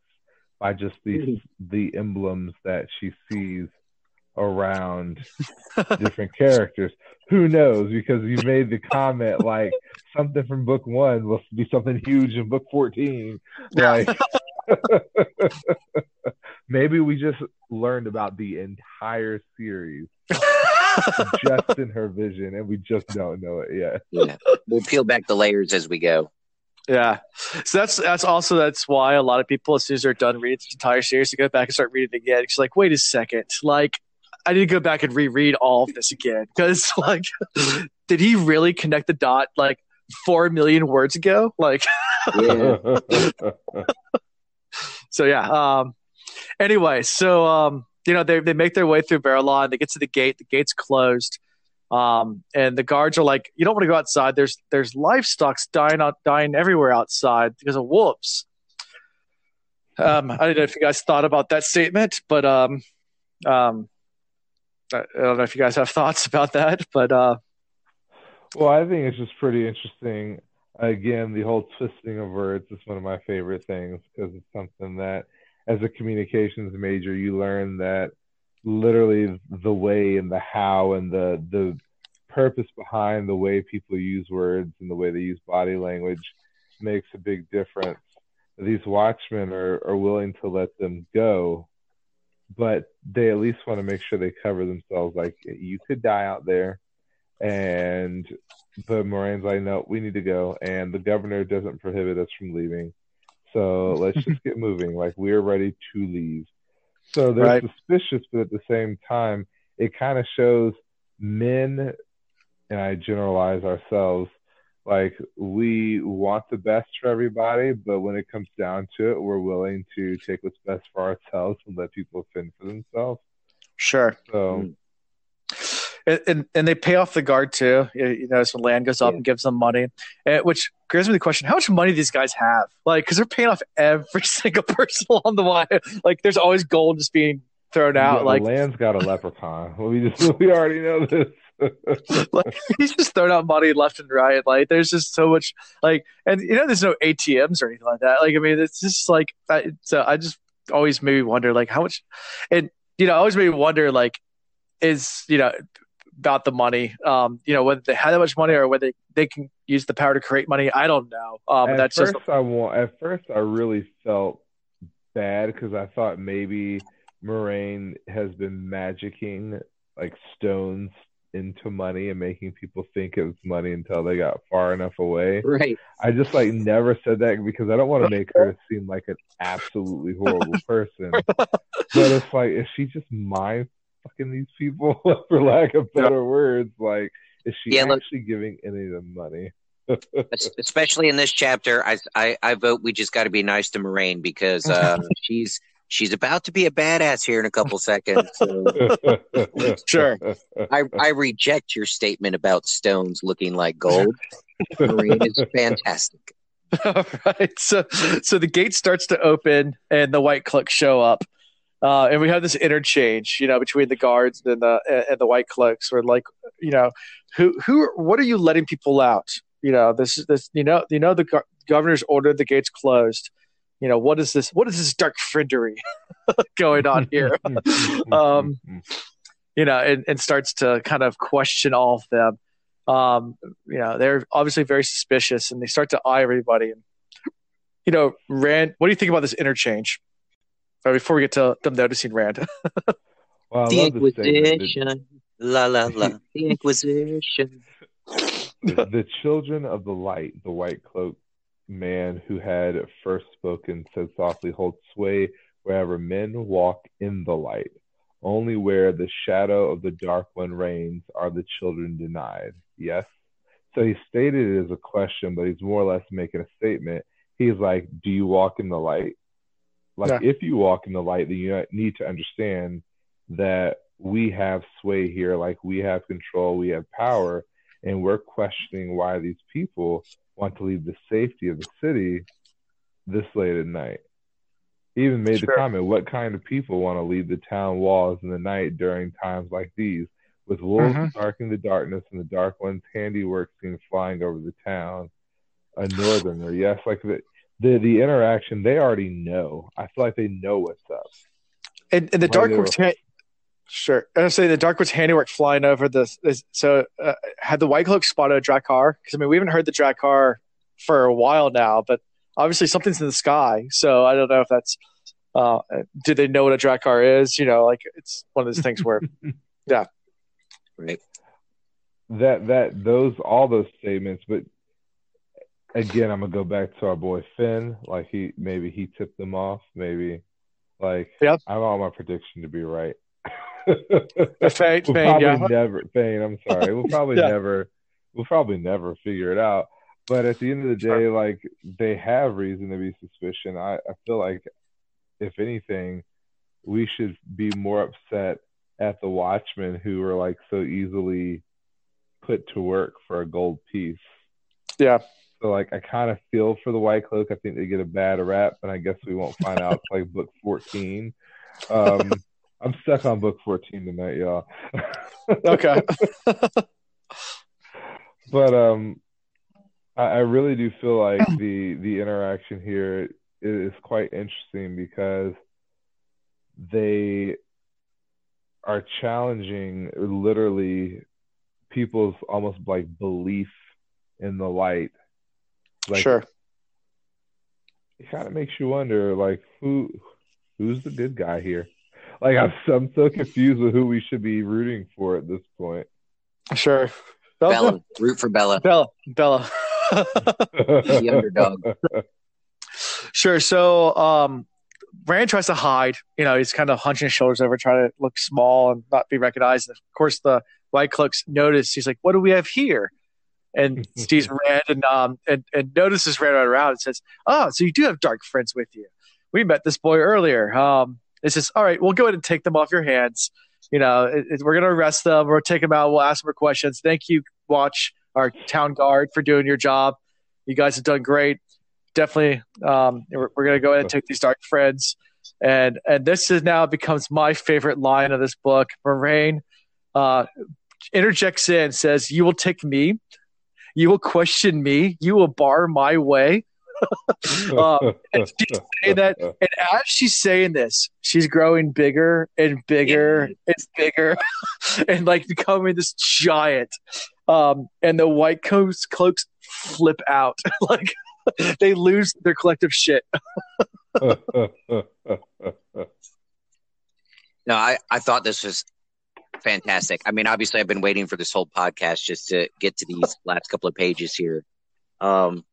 by just these the emblems that she sees around different characters. Who knows? Because you made the comment like something from book one will be something huge in book 14. Like maybe we just learned about the entire series just in her vision and we just don't know it yet. Yeah. We'll peel back the layers as we go. Yeah. So that's that's also that's why a lot of people, as soon as they're done reading the entire series, to go back and start reading it again. It's like, wait a second, like I need to go back and reread all of this again because, like, did he really connect the dot like four million words ago? Like, Yeah. so yeah. Um. Anyway, so um, you know, they they make their way through Baerlon. They get to the gate. The gate's closed. Um, and the guards are like, "You don't want to go outside. There's there's livestock dying out, dying everywhere outside because of wolves." Um, I don't know if you guys thought about that statement, but um, um, I I don't know if you guys have thoughts about that, but uh, Well, I think it's just pretty interesting. Again, the whole twisting of words is one of my favorite things because it's something that, as a communications major, you learn that literally the way and the how and the the purpose behind the way people use words and the way they use body language makes a big difference. These watchmen are, are willing to let them go, but they at least want to make sure they cover themselves. Like you could die out there, and but Moiraine's like, no, we need to go, and the governor doesn't prohibit us from leaving. So let's just get moving. Like we're ready to leave. So they're Right. suspicious, but at the same time, it kind of shows men, and I generalize ourselves, like we want the best for everybody, but when it comes down to it, we're willing to take what's best for ourselves and let people fend for themselves. sure. So mm. And, and and they pay off the guard too. You you notice when Lan goes up Yeah. and gives them money, uh, which gives me the question: How much money these guys have? Like, because they're paying off every single person along the line. Like, there's always gold just being thrown out. yeah, like, Lan's got a leprechaun. We just we already know this. like he's just throwing out money left and right. Like, there's just so much. Like, and you know, there's no ATMs or anything like that. Like, I mean, it's just like I, so. I just always made me wonder, like, how much, and you know, I always made me wonder, like, is you know about the money. Um, you know, whether they have that much money or whether they can use the power to create money. I don't know. Um, at that's first, just I want. At first, I really felt bad because I thought maybe Moiraine has been magicking like stones into money and making people think it was money until they got far enough away. Right. I just like never said that because I don't want to make her seem like an absolutely horrible person. but it's like, is she just mind fucking these people, for lack of better words? Like, is she Yeah, look- actually giving any of them money? Especially in this chapter, I I, I vote we just got to be nice to Moiraine because uh, she's she's about to be a badass here in a couple seconds. So Sure. I I reject your statement about stones looking like gold. Moiraine is fantastic. All right. So, so the gate starts to open, and the white cloaks show up, uh, and we have this interchange, you know, between the guards and the and the white cloaks. We're like, you know, who who what are you letting people out? You know, this is this. You know, you know, the go- governor's ordered the gates closed. You know, what is this? What is this dark friendery going on here? Um, you know, and, and starts to kind of question all of them. Um, you know, they're obviously very suspicious and they start to eye everybody. And, you know, Rand, what do you think about this interchange? Uh, before we get to them noticing Rand. Well, The love the statement that- Inquisition. La la la. The Inquisition. the, the children of the light, the white cloak man who had first spoken said softly, Hold sway wherever men walk in the light. Only where the shadow of the dark one reigns are the children denied. Yes? So he stated it as a question, but he's more or less making a statement. He's like, Do you walk in the light? Like, if you walk in the light, then you need to understand that we have sway here, like we have control, we have power, and we're questioning why these people want to leave the safety of the city this late at night. He even made sure. the comment, "What kind of people want to leave the town walls in the night during times like these, with wolves mm-hmm. darkening the darkness and the dark one's handiwork seen flying over the town?" A northerner, yes, like the the the interaction they already know. I feel like they know what's up. And, and the dark one's ha- sure. I say the dark one's handiwork flying over this. this so uh, had the white cloak spotted a Draghkar? Because I mean we haven't heard the Draghkar for a while now, but obviously something's in the sky. So I don't know if that's uh, do they know what a Draghkar is? You know, like it's one of those things where, yeah, right. That that those all those statements, but again, I'm gonna go back to our boy Finn. Like he maybe he tipped them off. Maybe like yep. I want my prediction to be right. Fain, we'll Fain, probably yeah. never Fain, I'm sorry. We'll probably yeah. never we'll probably never figure it out. But at the end of the day, like they have reason to be suspicious. I, I feel like if anything, we should be more upset at the Watchmen who were like so easily put to work for a gold piece. Yeah. So like I kind of feel for the White Cloak. I think they get a bad rap, and I guess we won't find out like book fourteen. Um, I'm stuck on book fourteen tonight, y'all. okay. but um, I, I really do feel like the the interaction here is quite interesting because they are challenging literally people's almost like belief in the light. Like, sure. It kind of makes you wonder, like who who's the good guy here? Like I'm, I'm so confused with who we should be rooting for at this point. Sure. Bela, root for Bela. Bela, Bela. the underdog. Sure. So, um, Rand tries to hide. You know, he's kind of hunching his shoulders over, trying to look small and not be recognized. And of course, the White Cloaks notice. He's like, "What do we have here?" And sees Rand and um and, and notices Rand around and says, "Oh, so you do have dark friends with you? We met this boy earlier." Um, it says, "All right, we'll go ahead and take them off your hands. You know, it, it, we're gonna arrest them. We'll take them out. We'll ask them for questions. Thank you, Watch, our town guard, for doing your job. You guys have done great definitely um, we're, we're going to go ahead and take these dark friends and and this is now becomes my favorite line of this book Moiraine uh, interjects in says you will take me you will question me. You will bar my way. Um, and she's saying that and as she's saying this she's growing bigger and bigger and bigger and like becoming this giant. Um, and the white coats cloaks flip out. Like they lose their collective shit. no, I, I thought this was fantastic. I mean, obviously, I've been waiting for this whole podcast just to get to these last couple of pages here. Um,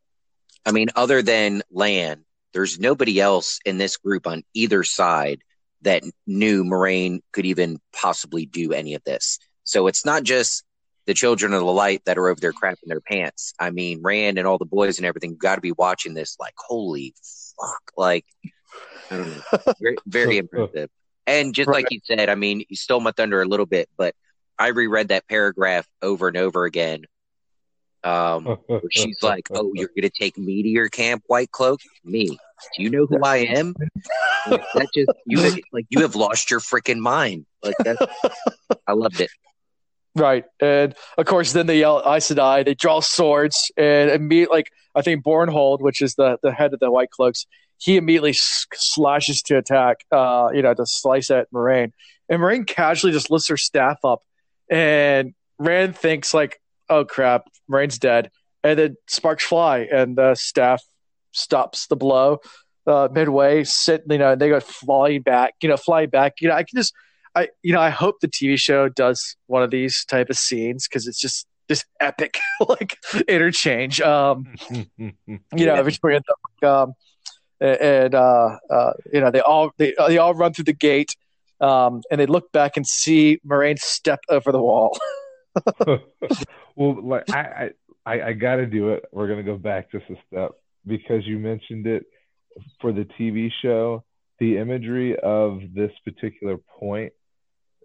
I mean, other than Lan, there's nobody else in this group on either side that knew Moiraine could even possibly do any of this. So it's not just the children of the light that are over there crapping their pants. I mean, Rand and all the boys and everything got to be watching this like, holy fuck. Like, I don't know. Very, very impressive. And just like you said, I mean, you stole my thunder a little bit, but I reread that paragraph over and over again. Um, she's like, "Oh, you're gonna take me to your camp, White Cloak? Me? Do you know who I am? Like, that just you like you have lost your freaking mind. Like that. I loved it. Right, and of course, then they yell Aes Sedai. They draw swords, and immediately, like I think Bornhald, which is the the head of the White Cloaks, he immediately slashes to attack. Uh, you know, to slice at Moiraine, and Moiraine casually just lifts her staff up, and Rand thinks like, "Oh crap, Moiraine's dead," and then sparks fly, and the staff stops the blow uh, midway. Sit, you know, and they go flying back. You know, flying back. You know, I can just I you know I hope the TV show does one of these type of scenes because it's just this epic like interchange. Um, you know between them, um, and uh, uh, you know they all they they all run through the gate. Um, and they look back and see Moiraine step over the wall. well, like I, I, I got to do it. We're gonna go back just a step because you mentioned it for the TV show. The imagery of this particular point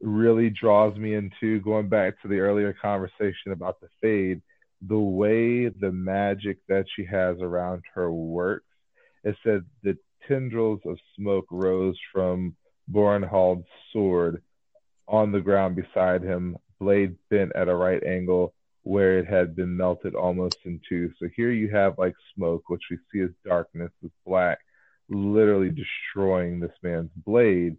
really draws me into going back to the earlier conversation about the fade, the way the magic that she has around her works it said the tendrils of smoke rose from Bornhald's sword on the ground beside him, blade bent at a right angle where it had been melted almost in two. So here you have like smoke, which we see as darkness, is black, literally destroying this man's blade.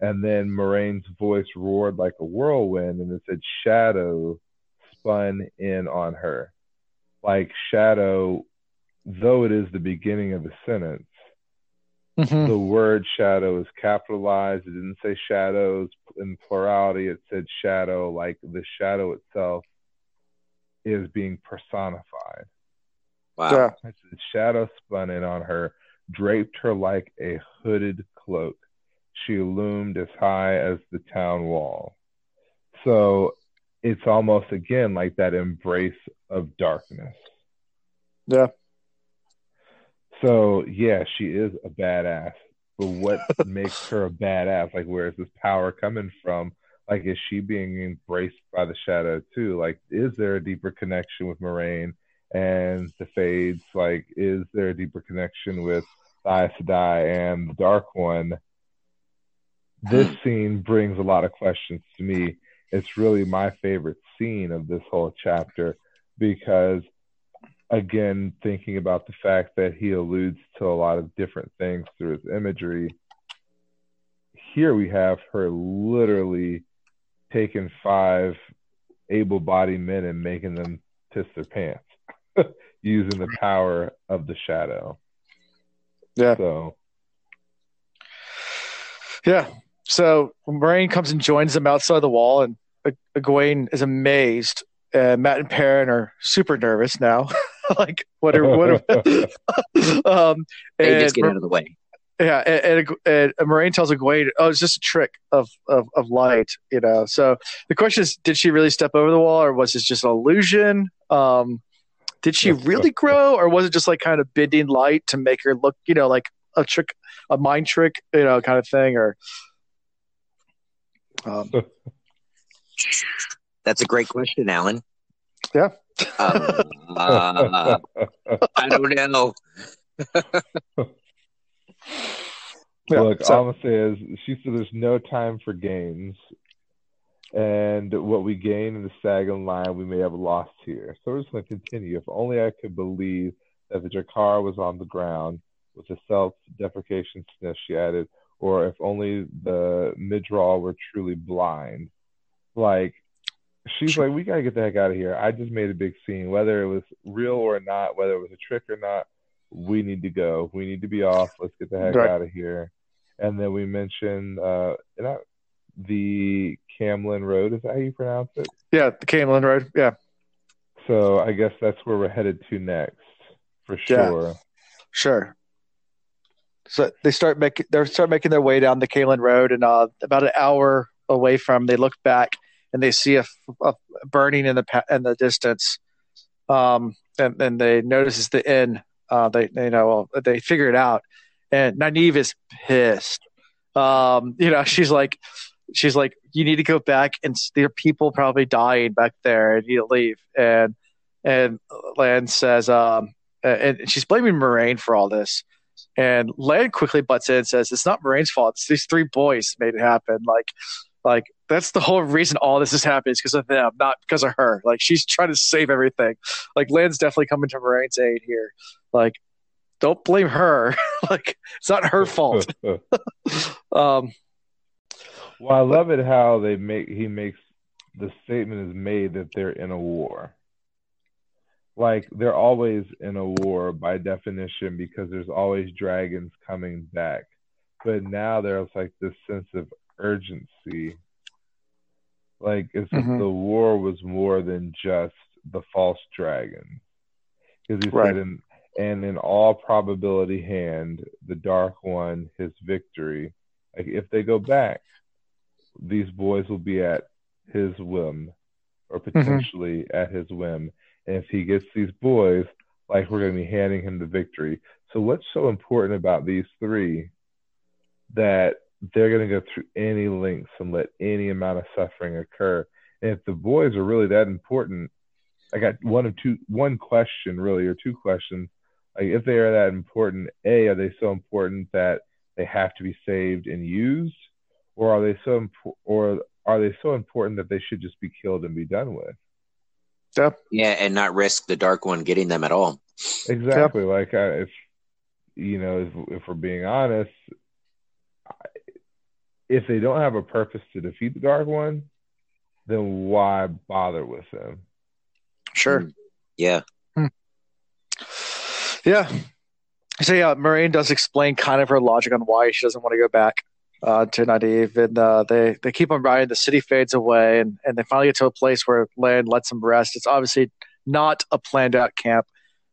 And then Moiraine's voice roared like a whirlwind, and it said, Shadow spun in on her. Like shadow, though it is the beginning of a sentence, mm-hmm. the word shadow is capitalized. It didn't say shadows in plurality, it said shadow, like the shadow itself is being personified. Wow. Yeah. The shadow spun in on her, draped her like a hooded cloak. She loomed as high as the town wall. So it's almost again like that embrace of darkness. Yeah. So yeah, she is a badass. But what makes her a badass? Like where is this power coming from? Like is she being embraced by the shadow too? Like is there a deeper connection with Moiraine and the Fades? Like is there a deeper connection with the Aes Sedai and the Dark One? This hmm. scene brings a lot of questions to me it's really my favorite scene of this whole chapter because again thinking about the fact that he alludes to a lot of different things through his imagery here we have her literally taking five able-bodied men and making them piss their pants using the power of the shadow yeah so yeah so Moiraine comes and joins them outside the wall, and Egwene is amazed. Uh, Mat and Perrin are super nervous now. like, what are, what are, um, and, just get out of the way. Yeah, and, and, and Moiraine tells Egwene, "Oh, it's just a trick of, of of light," you know. So the question is, did she really step over the wall, or was this just an illusion? Um, did she really grow, or was it just like kind of bending light to make her look, you know, like a trick, a mind trick, you know, kind of thing, or um, That's a great question, Alan. Yeah. Uh, I don't know. Look, so, all I'm say is she said there's no time for games. And what we gain in the Sagan line, we may have lost here. So we're just going to continue. If only I could believe that the Draghkar was on the ground with a self deprecation sniff, she added, or if only the Myrddraal were truly blind. Like, she's like, we gotta get the heck out of here. I just made a big scene, whether it was real or not, whether it was a trick or not. We need to go. We need to be off. Let's get the heck right. out of here. And then we mentioned uh, the Caemlyn Road. Is that how you pronounce it? Yeah, the Caemlyn Road. Yeah. So I guess that's where we're headed to next, for sure. Yeah. Sure. So they start making they start making their way down the Caemlyn Road, and uh, about an hour away from, they look back and they see a, a burning in the in the distance. Um, and, and they notice the inn. Uh, they, they you know they figure it out, and Nynaeve is pissed. Um, you know, she's like, she's like, you need to go back, and there are people probably dying back there, and you leave. And and Lan says, um, and she's blaming Moiraine for all this. And Lan quickly butts in and says, "It's not Moiraine's fault. It's these three boys made it happen. Like, like that's the whole reason all this is happening is because of them, not because of her. Like, she's trying to save everything. Like, Lan's definitely coming to Moiraine's aid here. Like, don't blame her. like, it's not her fault. um, well, I love it how they make he makes the statement is made that they're in a war like they're always in a war by definition because there's always dragons coming back. But now there's like this sense of urgency. Like it's mm-hmm. the war was more than just the false dragon. Because he right. said in and in all probability hand the dark one his victory. Like if they go back, these boys will be at his whim or mm-hmm. potentially mm-hmm. at his whim and if he gets these boys, like we're going to be handing him the victory. So what's so important about these three that they're going to go through any lengths and let any amount of suffering occur? And if the boys are really that important, I got one of two, one question really, or two questions. Like if they are that important, a are they so important that they have to be saved and used, or are they so imp- or are they so important that they should just be killed and be done with? Yep. Yeah, and not risk the Dark One getting them at all. Exactly. Yep. Like uh, if you know, if, if we're being honest, if they don't have a purpose to defeat the Dark One, then why bother with them? Sure. Hmm. Yeah. Hmm. Yeah. So yeah, Moiraine does explain kind of her logic on why she doesn't want to go back uh, to Nynaeve, and uh, they they keep on riding. The city fades away, and and they finally get to a place where Lan lets them rest. It's obviously not a planned out camp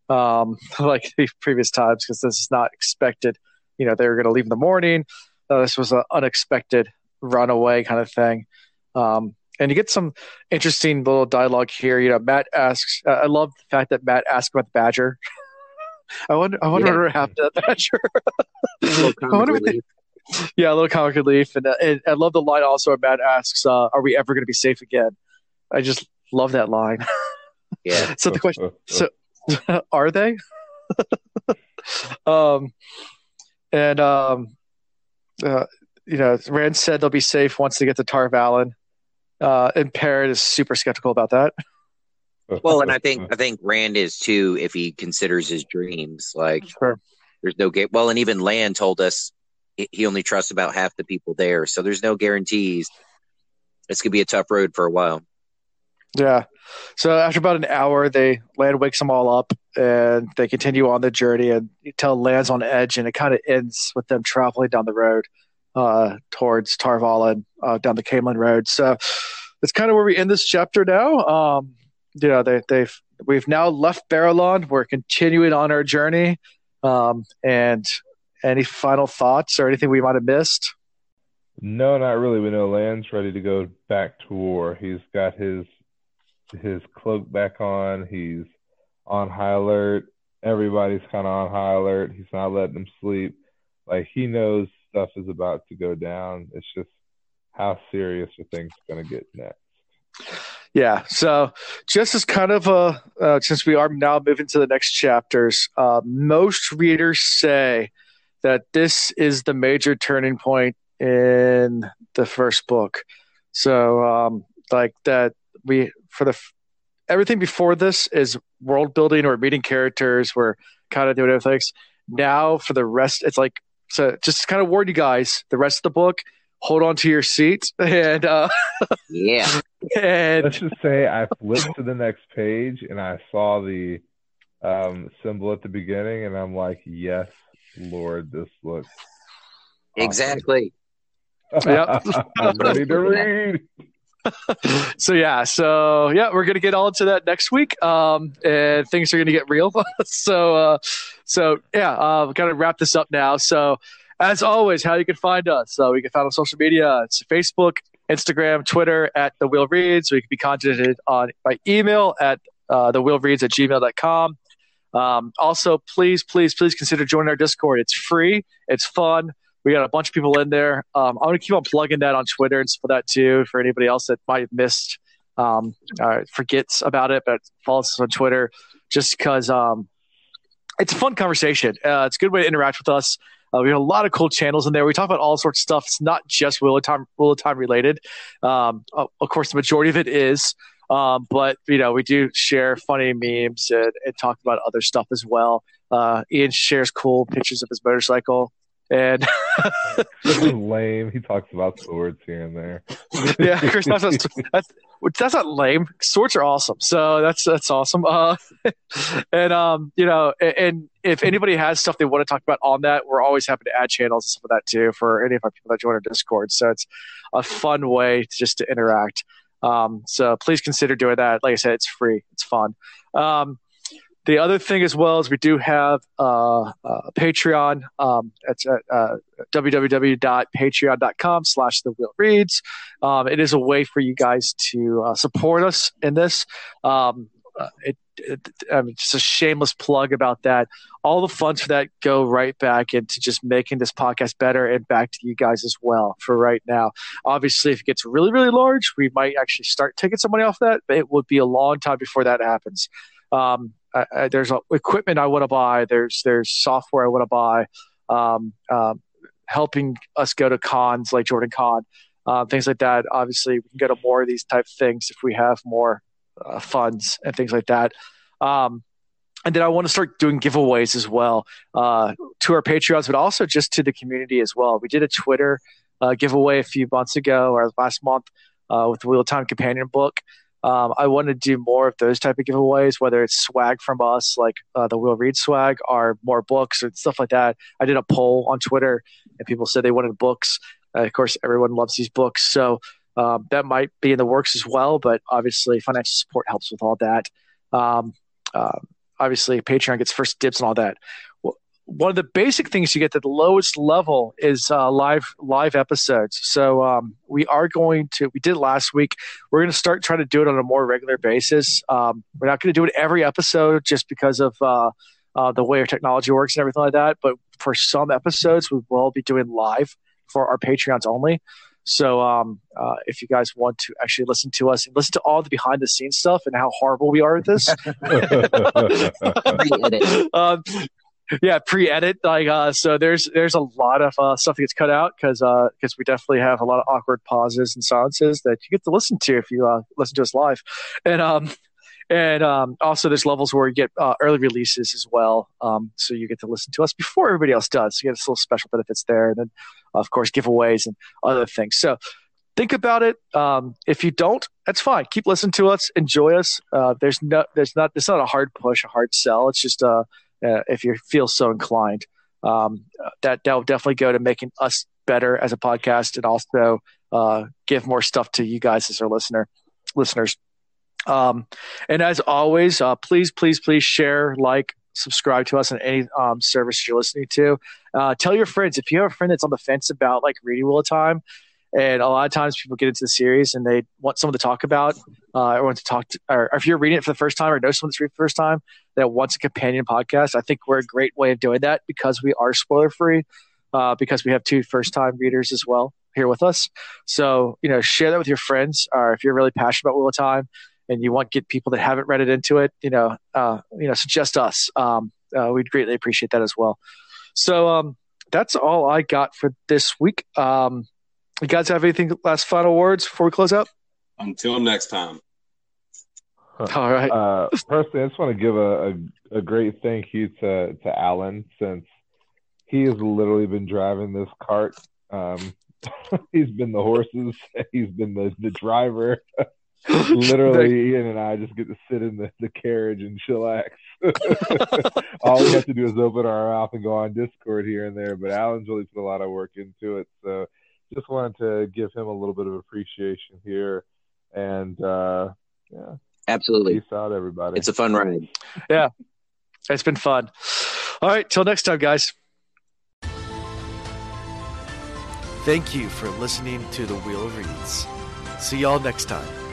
um, like the previous times because this is not expected. You know, they were going to leave in the morning. Uh, this was an unexpected runaway kind of thing. Um, and you get some interesting little dialogue here. You know, Mat asks. Uh, I love the fact that Mat asks about the badger. I wonder. I wonder yeah. what happened to that badger. I wonder they, yeah, a little comic relief, and, uh, and, I love the line also. Where Mat asks, uh, "Are we ever going to be safe again?" I just love that line. Yeah. so the question. So are they? um, and um, uh, you know, Rand said they'll be safe once they get to Tar Valon. Uh, and Perrin is super skeptical about that. Well, and I think I think Rand is too if he considers his dreams. Like, sure. there's no gate. Well, and even Lan told us he only trusts about half the people there, so there's no guarantees. This could be a tough road for a while. Yeah. So after about an hour, they Lan wakes them all up, and they continue on the journey. And tell Lan's on edge, and it kind of ends with them traveling down the road uh, towards Tar Valon, uh, down the Caemlyn Road. So it's kind of where we end this chapter now. Um, you know, they, they've we've now left Baerlon. We're continuing on our journey. Um, and any final thoughts or anything we might have missed? No, not really. We know Lan's ready to go back to war. He's got his his cloak back on. He's on high alert. Everybody's kind of on high alert. He's not letting them sleep. Like he knows stuff is about to go down. It's just how serious are things going to get next? Yeah. So, just as kind of a, uh, since we are now moving to the next chapters, uh, most readers say that this is the major turning point in the first book. So, um, like that, we for the everything before this is world building or meeting characters. We're kind of doing everything. Now for the rest, it's like so. Just kind of warn you guys. The rest of the book, hold on to your seat and uh, yeah. And let's just say I flipped to the next page and I saw the um, symbol at the beginning, and I'm like, yes, Lord, this looks awesome. exactly. yep. I'm ready to read. so yeah, so yeah, we're gonna get all into that next week, um, and things are gonna get real. so, uh, so yeah, uh, we gotta wrap this up now. So, as always, how you can find us? So we can find on social media. It's Facebook, Instagram, Twitter at the Wheel Reads. We can be contacted on by email at uh, the Wheel Reads at gmail.com. Um, also, please, please, please consider joining our Discord. It's free. It's fun. We got a bunch of people in there. Um, I'm going to keep on plugging that on Twitter and stuff like that too for anybody else that might have missed, um, uh, forgets about it, but follow us on Twitter just because um, it's a fun conversation. Uh, it's a good way to interact with us. Uh, we have a lot of cool channels in there. We talk about all sorts of stuff. It's not just Wheel Time, Wheel Time related. Um, of course, the majority of it is. Um, but you know, we do share funny memes and, and talk about other stuff as well. Uh, Ian shares cool pictures of his motorcycle. And this is lame. He talks about swords here and there. yeah, Chris, that's, that's, that's not lame. Swords are awesome. So that's that's awesome. Uh, and um, you know, and, and, if anybody has stuff they want to talk about on that, we're always happy to add channels and stuff of that too for any of our people that join our Discord. So it's a fun way to, just to interact. Um, so please consider doing that. Like I said, it's free. It's fun. Um, the other thing as well is we do have uh, uh, Patreon. Um, it's at uh, www.patreon.com slash the wheel reads. Um, it is a way for you guys to uh, support us in this. Um, uh, it, it, I mean, just a shameless plug about that. All the funds for that go right back into just making this podcast better and back to you guys as well for right now. Obviously, if it gets really, really large, we might actually start taking some money off that, but it would be a long time before that happens. Um, I, I, there's equipment I want to buy. There's there's software I want to buy. Um, um, helping us go to cons like Jordan Con, uh, things like that. Obviously, we can go to more of these type of things if we have more uh, funds and things like that. Um, and then I want to start doing giveaways as well uh, to our Patreons, but also just to the community as well. We did a Twitter uh, giveaway a few months ago or last month uh, with the Wheel of Time Companion book. Um, I want to do more of those type of giveaways, whether it's swag from us, like uh, the Will Read swag, or more books and stuff like that. I did a poll on Twitter, and people said they wanted books. Uh, of course, everyone loves these books, so um, that might be in the works as well. But obviously, financial support helps with all that. Um, uh, obviously, Patreon gets first dibs and all that one of the basic things you get at the lowest level is uh, live live episodes. So um, we are going to. We did last week. We're going to start trying to do it on a more regular basis. Um, we're not going to do it every episode just because of uh, uh, the way our technology works and everything like that. But for some episodes, we will be doing live for our Patreons only. So um, uh, if you guys want to actually listen to us and listen to all the behind the scenes stuff and how horrible we are at this, um, yeah, pre-edit. Like, uh, so there's there's a lot of uh, stuff that gets cut out because uh because we definitely have a lot of awkward pauses and silences that you get to listen to if you uh, listen to us live, and um and um also there's levels where you get uh, early releases as well. Um, so you get to listen to us before everybody else does. You get a little special benefits there, and then of course giveaways and other things. So think about it. Um, if you don't, that's fine. Keep listening to us. Enjoy us. Uh, there's no, there's not, it's not a hard push, a hard sell. It's just, uh, uh, if you feel so inclined. Um, that that will definitely go to making us better as a podcast, and also uh, give more stuff to you guys as our listener listeners. Um, and as always, uh, please, please, please share, like, subscribe to us on any um, service you're listening to. Uh, tell your friends if you have a friend that's on the fence about like reading Wheel of Time. And a lot of times people get into the series and they want someone to talk about, uh, or want to talk to, or if you're reading it for the first time or know someone that's reading for the first time that wants a companion podcast, I think we're a great way of doing that because we are spoiler free, uh, because we have two first time readers as well here with us. So, you know, share that with your friends, or if you're really passionate about Wheel of Time and you want to get people that haven't read it into it, you know, uh, you know, suggest us. Um, uh, we'd greatly appreciate that as well. So, um, that's all I got for this week. Um, you guys have anything last final words before we close out? Until next time. All right. Uh, personally, I just want to give a, a, a, great thank you to, to Alan since he has literally been driving this cart. Um, he's been the horses, he's been the, the driver. literally, Ian and I just get to sit in the, the carriage and chillax. All we have to do is open our mouth and go on Discord here and there. But Alan's really put a lot of work into it. So just wanted to give him a little bit of appreciation here. And uh, yeah, absolutely. Peace out, everybody. It's a fun ride. Yeah, it's been fun. All right, till next time, guys. Thank you for listening to the Wheel of Reads. See y'all next time.